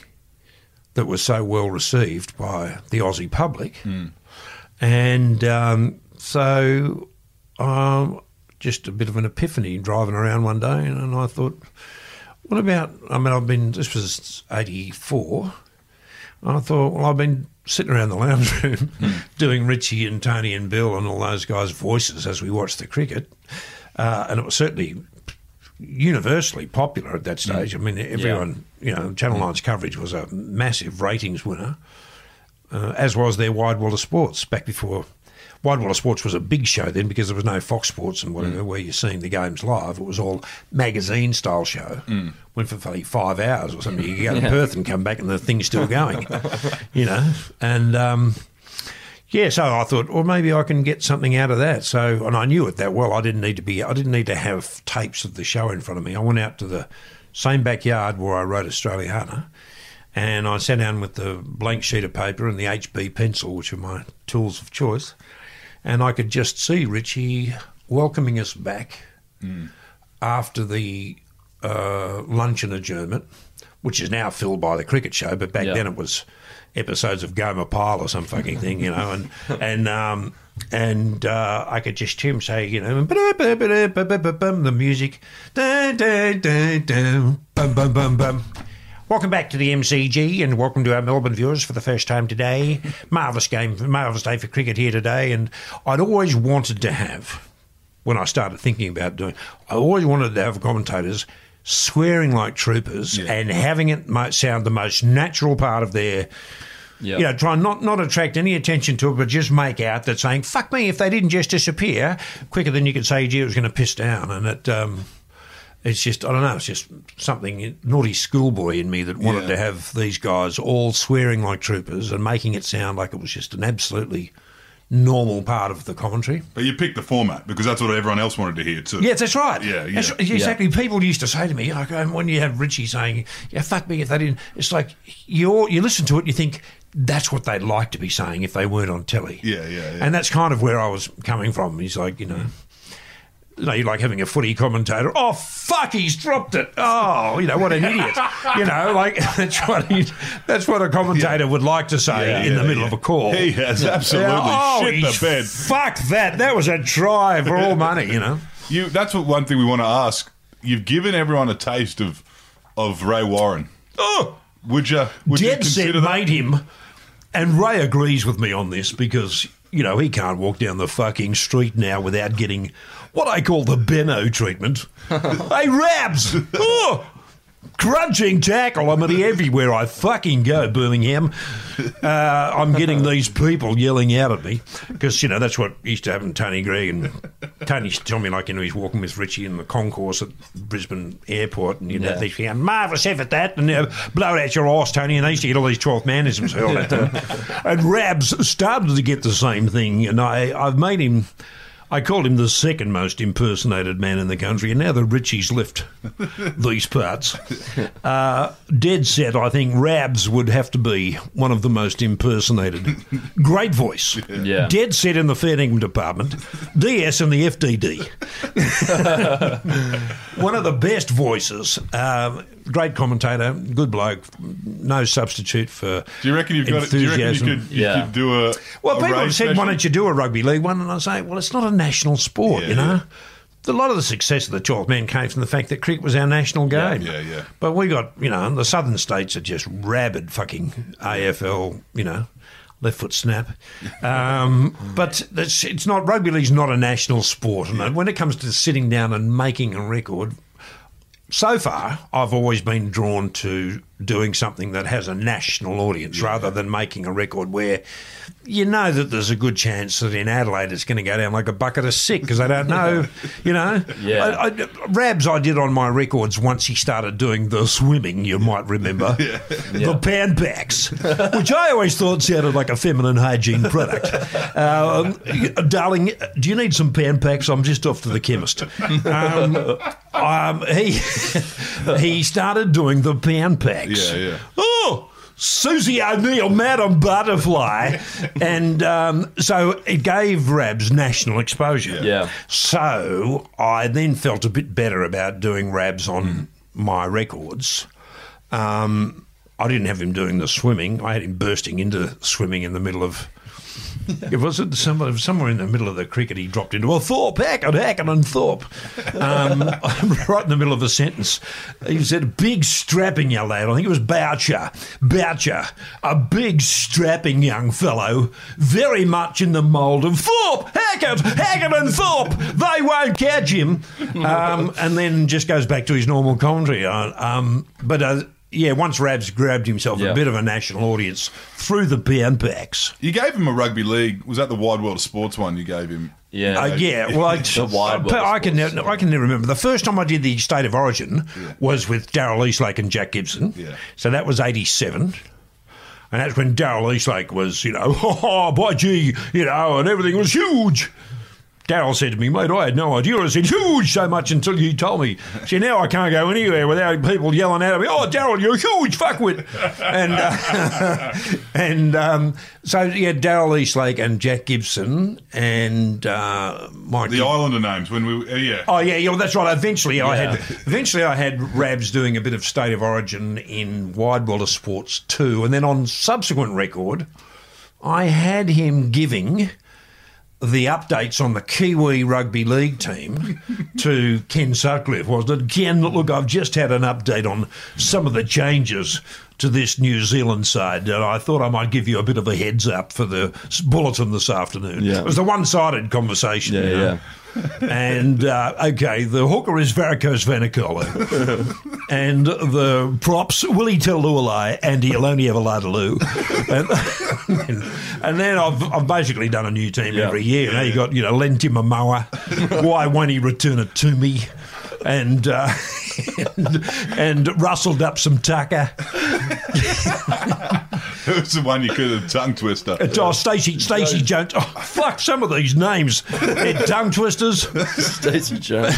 that was so well received by the Aussie public. And um, so um, just a bit of an epiphany driving around one day, and, and I thought, what about? I mean, I've been, this was 84. I thought, well, I've been sitting around the lounge room doing Richie and Tony and Bill and all those guys' voices as we watched the cricket. Uh, and it was certainly universally popular at that stage. I mean, everyone, you know, Channel 9's coverage was a massive ratings winner, uh, as was their Wide World of Sports back before. Wide World of Sports was a big show then because there was no Fox Sports and whatever where you're seeing the games live. It was all magazine style show. Went for bloody five hours or something. You go to Perth and come back and the thing's still going, you know. And um, yeah, so I thought, well, maybe I can get something out of that. So, and I knew it that well. I didn't need to be. I didn't need to have tapes of the show in front of me. I went out to the same backyard where I wrote Australiana, and I sat down with the blank sheet of paper and the HB pencil, which are my tools of choice, and I could just see Richie welcoming us back after the uh, luncheon adjournment, which is now filled by the cricket show, but back Yeah. then it was episodes of Gomer Pyle or some fucking thing, you know, and and um, and uh, I could just hear him say, you know, the music, dun, dun, dun, dun, bum, bum, bum, bum. Welcome back to the MCG and welcome to our Melbourne viewers for the first time today. Marvellous game, marvellous day for cricket here today. And I'd always wanted to have, when I started thinking about doing, I always wanted to have commentators swearing like troopers Yeah. and having it sound the most natural part of their Yeah. you know, try and not not attract any attention to it, but just make out that saying "fuck me" if they didn't just disappear quicker than you could say, "Gee, it was going to piss down," and it. Um, it's just I don't know. It's just something naughty schoolboy in me that wanted Yeah. to have these guys all swearing like troopers and making it sound like it was just an absolutely normal part of the commentary. But you picked the format because that's what everyone else wanted to hear too. Yes, that's right. Yeah, yeah. That's, exactly. People used to say to me, like, um, when you have Richie saying, "Yeah, fuck me if they didn't," it's like you you listen to it, and you think that's what they'd like to be saying if they weren't on telly. Yeah, yeah, yeah. And that's kind of where I was coming from. He's like, you know. You know, you're like having a footy commentator. Oh fuck, he's dropped it. Oh, you know what an idiot. you know, like that's what he, that's what a commentator would like to say Yeah, in the middle yeah. of a call. He has absolutely oh, shit the bed. Fuck that. That was a try for all money. You know. You. That's what one thing we want to ask. You've given everyone a taste of of Ray Warren. Oh. Would you? Would you Dead set consider made him, and Ray agrees with me on this because you know he can't walk down the fucking street now without getting what I call the Benno treatment. hey, Rabs! Oh, crunching tackle. I'm at everywhere I fucking go, Birmingham. Uh, I'm getting these people yelling out at me because you know that's what used to happen. to Tony Greig and Tony used to tell me like you know he's walking with Richie in the concourse at Brisbane Airport, and you'd Yeah. have these going marvellous effort that, and uh, blow out your arse, Tony. And they used to get all these twelfth manisms hurled at them. and Rabs started to get the same thing, and I I've made him. I called him the second most impersonated man in the country, and now the Richies left these parts. Uh, dead set, I think Rabs would have to be one of the most impersonated. Great voice. Yeah. Dead set in the fair department. DS in the FDD. one of the best voices. Um, great commentator, good bloke, no substitute for Do you reckon you've got? it? Do you reckon you could, you Yeah. could do a? Well, a people have said, special? why don't you do a rugby league one? And I say, well, it's not a national sport, Yeah, you know. yeah. A lot of the success of the 12th man came from the fact that cricket was our national game. yeah, yeah. But we got, you know, the southern states are just rabid fucking AFL, you know, left foot snap. Um, but it's, it's not, rugby league's not a national sport. And when it comes to sitting down and making a record, so far, I've always been drawn to doing something that has a national audience rather than making a record where you know that there's a good chance that in Adelaide it's going to go down like a bucket of sick because they don't know, you know. Yeah. I, I, Rabs, I did on my records once he started doing the swimming, you might remember. The Pan Pacs, which I always thought sounded like a feminine hygiene product. Um, darling, do you need some Pan Pacs? I'm just off to the chemist. Um, um, he he started doing the Pan Pacs. Yeah, yeah. Oh, Susie O'Neill, Madam Butterfly, and um, so it gave Rabs national exposure. Yeah. So I then felt a bit better about doing Rabs on Hmm. my records. Um, I didn't have him doing the swimming. I had him bursting into swimming in the middle of. It was it somewhere, somewhere in the middle of the cricket. He dropped into well, Thorpe, Hackett, Hackett, and Thorpe. Um, right in the middle of a sentence, he said, "A big strapping young lad." I think it was Boucher, Boucher, a big strapping young fellow, very much in the mould of Thorpe, Hackett, Hackett, and Thorpe. They won't catch him. Um, and then just goes back to his normal commentary. Uh, Um, but. Uh, yeah, once Rabs grabbed himself Yeah. a bit of a national audience through the pen packs. You gave him a rugby league. Was that the Wide World of Sports one you gave him? Yeah. Uh, yeah, well, I, The wide world I, can sports. never, I can never remember. The first time I did the State of Origin was with Daryl Eastlake and Jack Gibson. Yeah. So that was 87. And that's when Daryl Eastlake was, you know, oh, by gee, you know, and everything was huge. Daryl said to me, mate, I had no idea. I said, huge so much until you told me. See, now I can't go anywhere without people yelling out at me, oh, Daryl, you're huge, fuckwit. And, uh, and um, so, yeah, Daryl Eastlake and Jack Gibson and uh, Mike. The Islander names when we. Uh, yeah. Oh yeah, yeah, well, that's right. Eventually, I had eventually I had Rabs doing a bit of State of Origin in Wide World of Sports too, and then on subsequent record, I had him giving the updates on the Kiwi Rugby League team to Ken Sutcliffe, wasn't it? Ken, look, I've just had an update on some of the changes to this New Zealand side, and I thought I might give you a bit of a heads up for the bulletin this afternoon. Yeah. It was a one-sided conversation. Yeah, you know. yeah. and uh, okay, the hooker is varicose venicola, and the props Willie he tell Lou a lie, and he'll only ever lie to Lou. and, and then I've, I've basically done a new team Yeah. every year. Now you got you know Lenti Momoa, why won't he return it to me? And, uh, and and rustled up some tucker. It was the one you could have tongue twister. Oh, Stacey, Stacey Jones. Oh, fuck, some of these names. They're tongue twisters. Stacey Jones.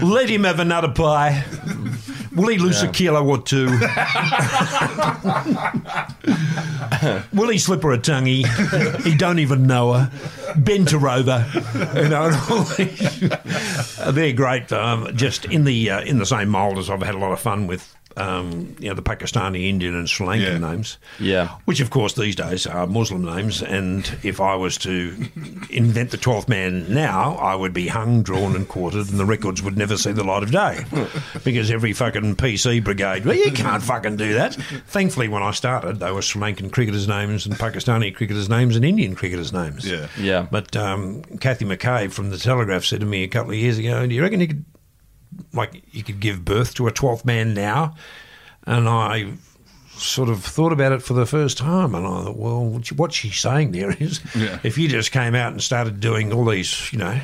Let him have another pie. Will he lose a kilo or two? Will he slip her a tonguey? He don't even know her. Bend her over. You know, and all these- they're great. Um, just in the uh, in the same mould as I've had a lot of fun with. Um, you know the Pakistani, Indian, and Sri Lankan Yeah. names. Yeah. Which, of course, these days are Muslim names. And if I was to invent the 12th man now, I would be hung, drawn, and quartered, and the records would never see the light of day. Because every fucking PC brigade, well, you can't fucking do that. Thankfully, when I started, they were Sri Lankan cricketers' names, and Pakistani cricketers' names, and Indian cricketers' names. Yeah. Yeah. But um, Kathy McCabe from the Telegraph said to me a couple of years ago, "Do you reckon you could, like, you could give birth to a twelfth man now?" And I sort of thought about it for the first time, and I thought, well, what she- she's saying there is, Yeah. if you just came out and started doing all these, you know.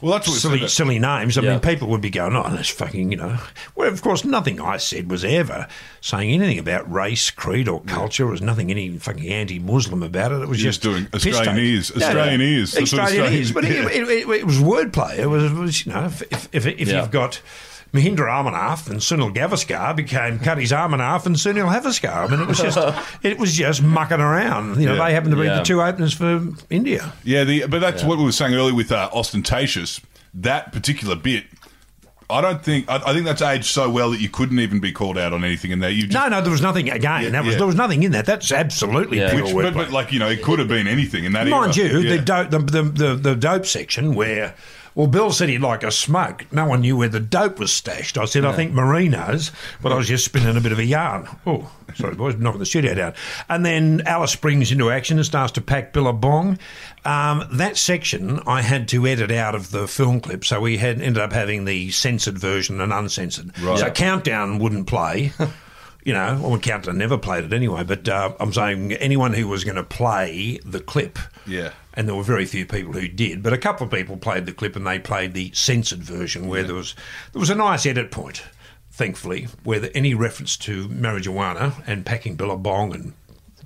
Well, that's what Silly, said. silly names. I Yeah. mean, people would be going, "Oh, that's fucking," you know. Well, of course, nothing I said was ever saying anything about race, creed, or culture. There was nothing any fucking anti-Muslim about it. It was You're just doing piss Australian take. ears. Australian ears. That's what Australian Australian- ears. But it, it, it, it was wordplay. It was, it was, you know, if if, if, if Yeah. you've got. Mohinder Amarnath and Sunil Gavaskar became Cuddy's Amanaf and Sunil Havaskar. I mean, it was just it was just mucking around. You know, Yeah. they happened to be Yeah. the two openers for India. Yeah, the, but that's what we were saying earlier with uh, Austen Tayshus. That particular bit, I don't think. I, I think that's aged so well that you couldn't even be called out on anything in there. You just, No, no, there was nothing again. Yeah, that was yeah. there was nothing in that. That's absolutely Yeah. pure which, wordplay. but, but like you know, it could have been anything in that. Mind era. you, Yeah. the, dope, the, the, the, the dope section where, well, Bill said he'd like a smoke. No one knew where the dope was stashed. I said, I think Marinos, but I was just spinning a bit of a yarn. Oh, sorry, boys, knocking the studio down. And then Alice springs into action and starts to pack Billabong. Um, that section I had to edit out of the film clip, so we had ended up having the censored version and uncensored. Right. So. Countdown wouldn't play. You know, well, Countdown never played it anyway, but uh, I'm saying anyone who was going to play the clip Yeah. and there were very few people who did, but a couple of people played the clip and they played the censored version where there was there was a nice edit point, thankfully, where the, any reference to marijuana and packing billabong and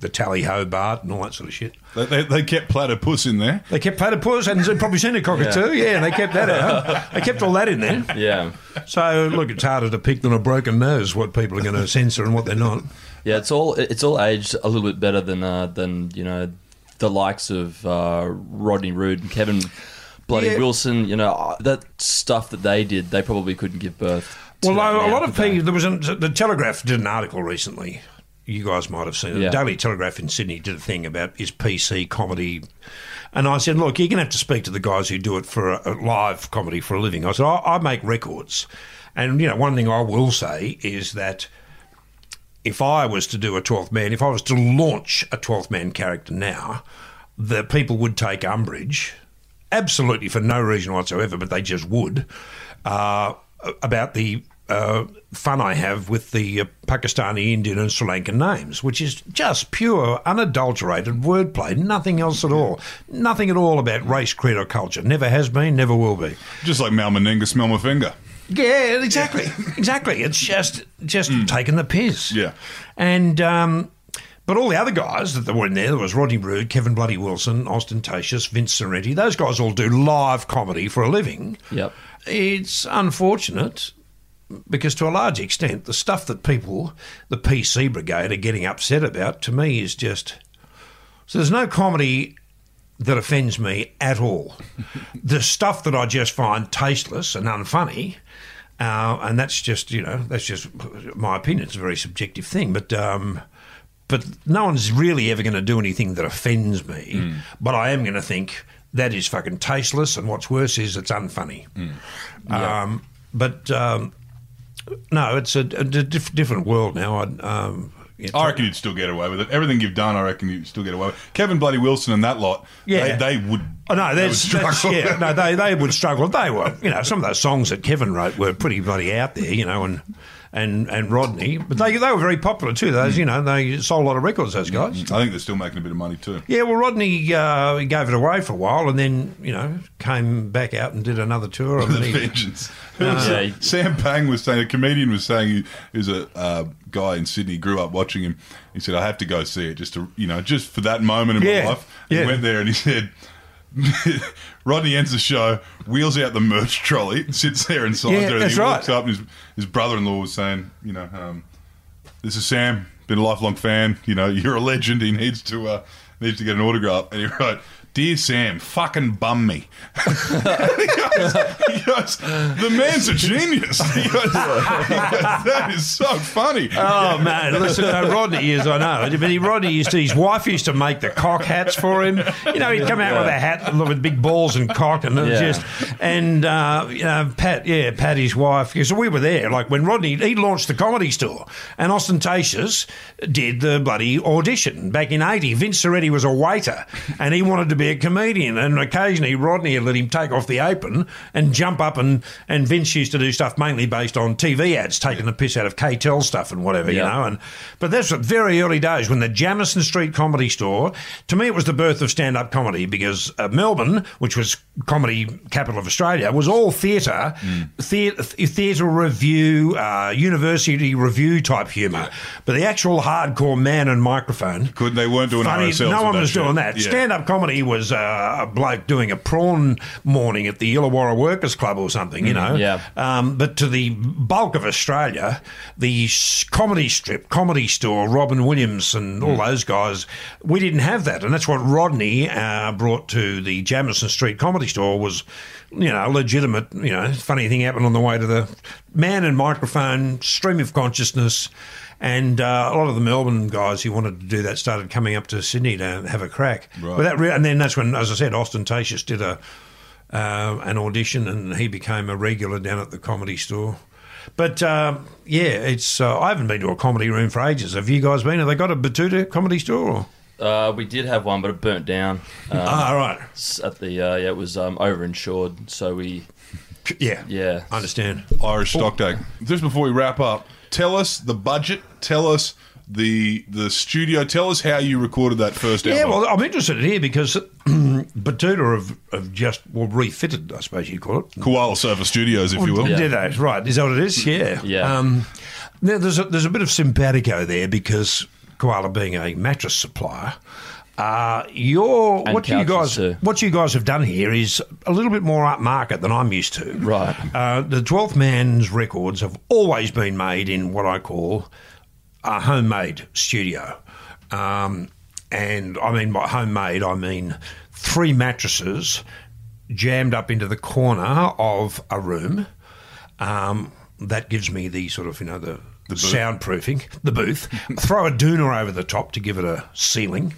the tally ho Bart and all that sort of shit. They, they, they kept platypus in there. They kept platypus and probably seen a cockatoo, yeah. and they kept that out. They kept all that in there. Yeah. So look, it's harder to pick than a broken nose what people are going to censor and what they're not. Yeah, it's all it's all aged a little bit better than uh, than you know the likes of uh, Rodney Rude and Kevin Bloody Yeah. Wilson. You know uh, that stuff that they did, they probably couldn't give birth. Well, that a lot of people. There was an, the Telegraph did an article recently. You guys might have seen it. Yeah. The Daily Telegraph in Sydney did a thing about is PC comedy, and I said, look, you're going to have to speak to the guys who do it for a, a live comedy for a living. I said, I, I make records, and you know, one thing I will say is that if I was to do a 12th man, if I was to launch a 12th man character now, the people would take umbrage, absolutely for no reason whatsoever, but they just would, uh, about the uh, fun I have with the uh, Pakistani, Indian, and Sri Lankan names, which is just pure, unadulterated wordplay, nothing else at all. Nothing at all about race, creed, or culture. Never has been, never will be. Just like Mal Meninga, smell my finger. Yeah, exactly, exactly. It's just just taking the piss. Yeah. and um, but all the other guys that were in there, there was Rodney Rude, Kevin Bloody Wilson, Austen Tayshus, Vince Sorrenti. Those guys all do live comedy for a living. Yep. It's unfortunate because to a large extent, the stuff that people, the PC brigade, are getting upset about, to me is just. So there's no comedy that offends me at all. the stuff that I just find tasteless and unfunny, uh, and that's just you know that's just my opinion. It's a very subjective thing, but. Um, but no one's really ever going to do anything that offends me. But I am going to think that is fucking tasteless, and what's worse is it's unfunny. Um, but um, no, it's a, a diff- different world now. I, um, yeah, I reckon you'd still get away with it. Everything you've done, I reckon you'd still get away with. Kevin Bloody Wilson and that lot, Yeah. they, they would Oh no, that's, would struggle. yeah. No, they they would struggle. They were, you know, some of those songs that Kevin wrote were pretty bloody out there, you know, and and and Rodney, but they they were very popular too. Those, you know, they sold a lot of records. Those guys. I think they're still making a bit of money too. Yeah, well, Rodney uh, gave it away for a while, and then you know came back out and did another tour. And The vengeance. Who was Yeah, Sam Pang was saying, a comedian was saying, he, he was a uh, guy in Sydney, grew up watching him. He said, I have to go see it just to, you know, just for that moment in Yeah, my life. yeah. He went there and he said, Rodney ends the show, wheels out the merch trolley, sits there and signs Yeah, everything. that's He walks right. up and his, his brother-in-law was saying, you know, um, this is Sam, been a lifelong fan. You know, you're a legend. He needs to uh, needs to get an autograph. And he wrote, "Dear Sam, fucking bum me." he, goes, he goes, "The man's a genius." He goes, he goes, that is so funny. Oh man, listen, no, Rodney is I know, but he Rodney used to his wife used to make the cock hats for him. You know, he'd come out with a hat with big balls and cock, and it Yeah. just and uh, you know, Pat, yeah, Pat, his wife. Because we were there, like when Rodney he launched the comedy store, and Austen Tayshus did the bloody audition back in '80. Vince Sorrenti was a waiter, and he wanted to be a comedian, and occasionally Rodney would let him take off the apron and jump up, and and Vince used to do stuff mainly based on TV ads, taking the piss out of K-Tel stuff and whatever, you know. And but that's very early days when the Jamison Street Comedy Store. To me, it was the birth of stand-up comedy because uh, Melbourne, which was comedy capital of Australia, was all theatre, theatre, theatre review, uh, university review type humour. But the actual hardcore man and microphone. Couldn't they weren't doing Funny, RSLs no one was shit. doing that. Yeah. Stand-up comedy was uh, a bloke doing a prawn morning at the Illawarra Workers Club or something, you know. yeah. Um, but to the bulk of Australia, the comedy strip, comedy store, Robin Williams and all those guys, we didn't have that, and that's what Rodney uh, brought to the Jamison Street Comedy Store was. You know, legitimate. You know, funny thing happened on the way to the man and microphone stream of consciousness, and uh, a lot of the Melbourne guys who wanted to do that started coming up to Sydney to have a crack. Right. But that re- and then that's when, as I said, Austen Tayshus did a uh, an audition, and he became a regular down at the comedy store. But um, yeah, it's uh, I haven't been to a comedy room for ages. Have you guys been? Have they got a Betoota comedy store? Or? Uh, we did have one, but it burnt down. Um, ah, right. at the uh, yeah, it was um, overinsured, so we Yeah, yeah. I understand. Irish stock take. Just before we wrap up, tell us the budget. Tell us the the studio. Tell us how you recorded that first Yeah, album. well, I'm interested here because Betoota have, have just well refitted, I suppose you call it. Koala Surfer Studios, if you will. Yeah. Did they? Right. Is that what it is? Yeah. Yeah. Um, now, there's a, there's a bit of simpatico there because Koala being a mattress supplier, uh, your And what you guys too. what you guys have done here is a little bit more upmarket than I'm used to. Right. Uh, the Twelfth Man's records have always been made in what I call a homemade studio. Um, and I mean by homemade, I mean three mattresses jammed up into the corner of a room. Um, that gives me the sort of, you know, the, booth. soundproofing, the booth. Throw a doona over the top to give it a ceiling.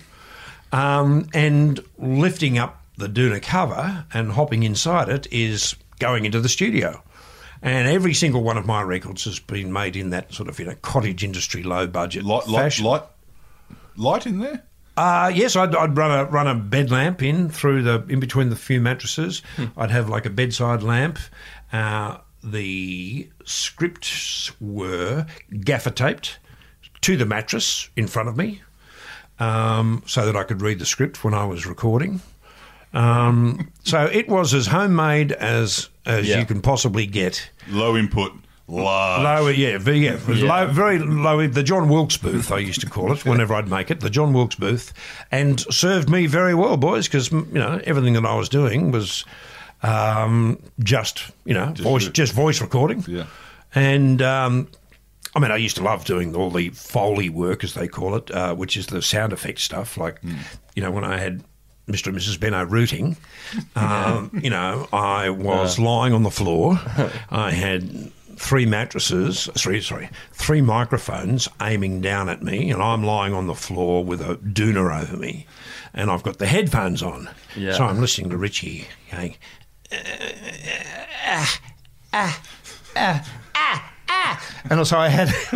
Um, and lifting up the Duna cover and hopping inside it is going into the studio. And every single one of my records has been made in that sort of, you know, cottage industry, low budget Light, light, fashion. light, light in there. Uh, yes, I'd, I'd run a run a bed lamp in through the in between the few mattresses. I'd have like a bedside lamp. Uh, the scripts were gaffer taped to the mattress in front of me, um, so that I could read the script when I was recording. Um, so it was as homemade as as Yeah. you can possibly get. Low input, large. Low, yeah, very, yeah, Yeah. Low, very low. The John Wilkes booth, I used to call it whenever I'd make it, the John Wilkes booth, and served me very well, boys, because you know everything that I was doing was um, just you know voice, the- just voice recording, Yeah. and. Um, I mean, I used to love doing all the Foley work, as they call it, uh, which is the sound effect stuff. Like, hmm. you know, when I had Mr. and Mrs. Benno rooting, um, you know, I was lying on the floor. I had three mattresses, three, sorry, three microphones aiming down at me, and I'm lying on the floor with a doona over me, and I've got the headphones on. Yeah. So I'm listening to Richie going, eh, eh, eh, ah, ah, ah, and so I had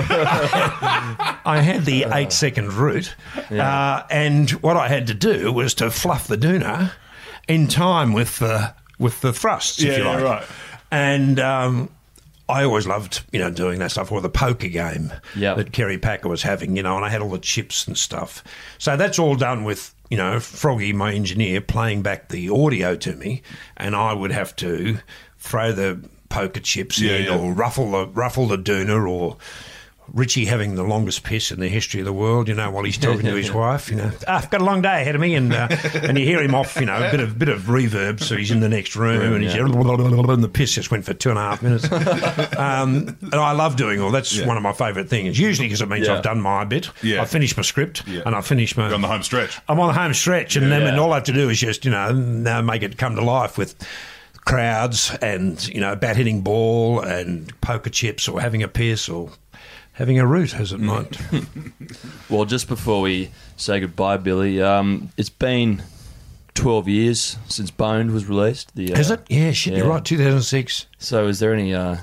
I had the eight second root, uh, and what I had to do was to fluff the doona in time with the with the thrusts, Yeah, if you yeah, like. right. And um, I always loved, you know, doing that stuff, or the poker game Yeah. that Kerry Packer was having, you know, and I had all the chips and stuff. So that's all done with, you know, Froggy, my engineer, playing back the audio to me, and I would have to throw the poker chips Yeah, in, yeah. or ruffle the ruffle the doona, or Richie having the longest piss in the history of the world, you know, while he's talking to his wife, you know, ah, I've got a long day ahead of me, and uh, and you hear him off, you know, a bit of bit of reverb, so he's in the next room, and he's and the piss just went for two and a half minutes. um, and I love doing all. That's Yeah. one of my favourite things. Usually because it means Yeah. I've done my bit, Yeah. I've finished my script, and I've finished my You're on the home stretch. I'm on the home stretch, and then Yeah. all I have to do is just you know now make it come to life with crowds and you know bat hitting ball and poker chips or having a piss or having a root as it might. Well, just before we say goodbye, Billy, um, it's been 12 years since Boned was released. The, uh, Is it? Yeah, shit, you're right. 2006. So, is there any uh,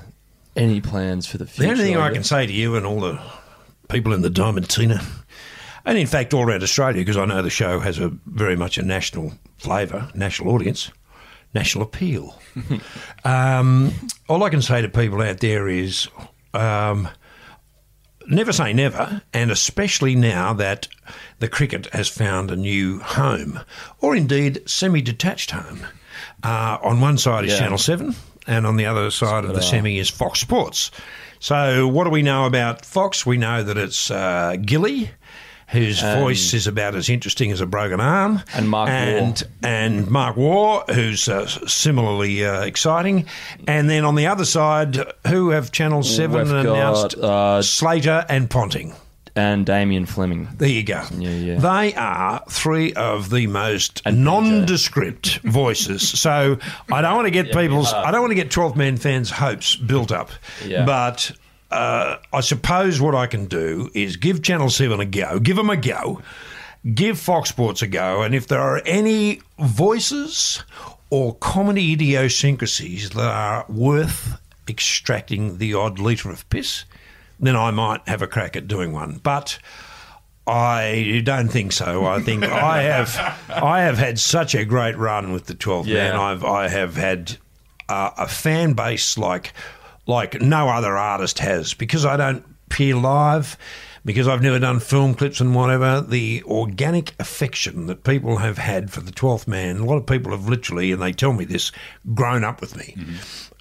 any plans for the future? The only thing I guess? can say to you and all the people in the Diamantina, and in fact all around Australia, because I know the show has a very much a national flavour, national audience, national appeal. um, all I can say to people out there is. Um, Never say never, and especially now that the cricket has found a new home, or indeed semi detached home. Uh, on one side is Yeah. Channel 7, and on the other side of the semi is Fox Sports. So, what do we know about Fox? We know that it's uh, Gilly, whose voice is about as interesting as a broken arm, And Mark and, and Mark Waugh, who's uh, similarly uh, exciting. And then on the other side, who have Channel 7 We've announced? uh, Slater and Ponting. and Damien Fleming. There you go. Yeah, yeah. They are three of the most And nondescript voices. So I don't want to get people's, I don't want to get 12 man fans' hopes built up. Yeah. But uh, I suppose what I can do is give Channel 7 a go, give them a go, give Fox Sports a go, and if there are any voices or comedy idiosyncrasies that are worth extracting the odd litre of piss, then I might have a crack at doing one. But I don't think so. I think I have I have had such a great run with the 12 man. I've I have had uh, a fan base like like no other artist has because I don't appear live because I've never done film clips and whatever. The organic affection that people have had for the 12th man, a lot of people have literally, and they tell me this, grown up with me.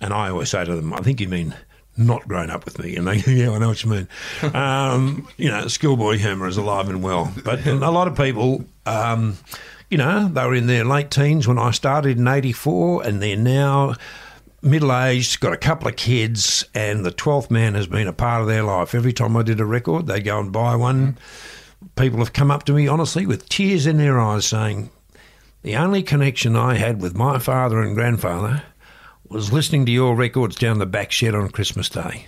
And I always say to them, I think you mean not grown up with me. And they, yeah, I know what you mean. Um, you know, schoolboy humour is alive and well. But a lot of people, um, you know, they were in their late teens when I started in 84 and they're now middle aged, got a couple of kids, and the 12th man has been a part of their life. Every time I did a record, they go and buy one. People have come up to me, honestly, with tears in their eyes saying, The only connection I had with my father and grandfather was listening to your records down the back shed on Christmas Day.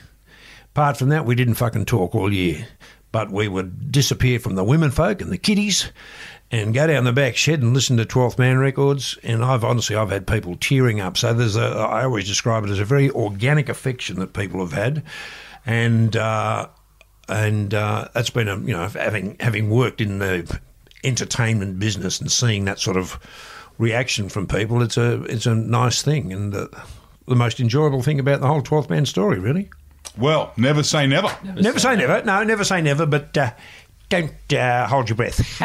Apart from that, we didn't fucking talk all year. But we would disappear from the women folk and the kiddies and go down the back shed and listen to 12th Man records. And I've honestly, I've had people tearing up. So there's a, I always describe it as a very organic affection that people have had. And, uh, and uh, that's been a, you know, having, having worked in the entertainment business and seeing that sort of reaction from people, it's a, it's a nice thing. And uh, the most enjoyable thing about the whole 12th Man story, really. Well, never say never. Never say never. No, never say never, but uh, don't uh, hold your breath.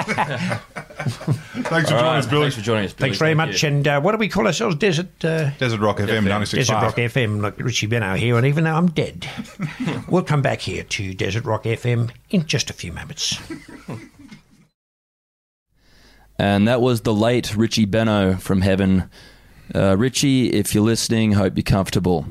Thanks for joining us, Billy. Thanks for joining us, Billy. Thanks very Thank much. you. And uh, what do we call ourselves? Desert uh, Desert Rock FM, FM. 96.5. Desert Rock FM, like Richie Benaud here. And even though I'm dead, we'll come back here to Desert Rock FM in just a few moments. And that was the late Richie Benaud from Heaven. Uh, Richie, if you're listening, hope you're comfortable.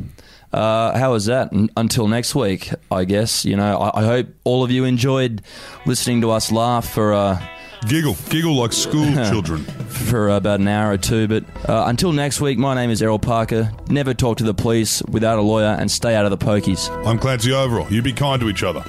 Uh, how was that? N- until next week, I guess. You know, I, I hope all of you enjoyed listening to us laugh for uh, Giggle. Giggle like school children. for about an hour or two. But uh, until next week, my name is Errol Parker. Never talk to the police without a lawyer, and stay out of the pokies. I'm Clancy Overall. You be kind to each other.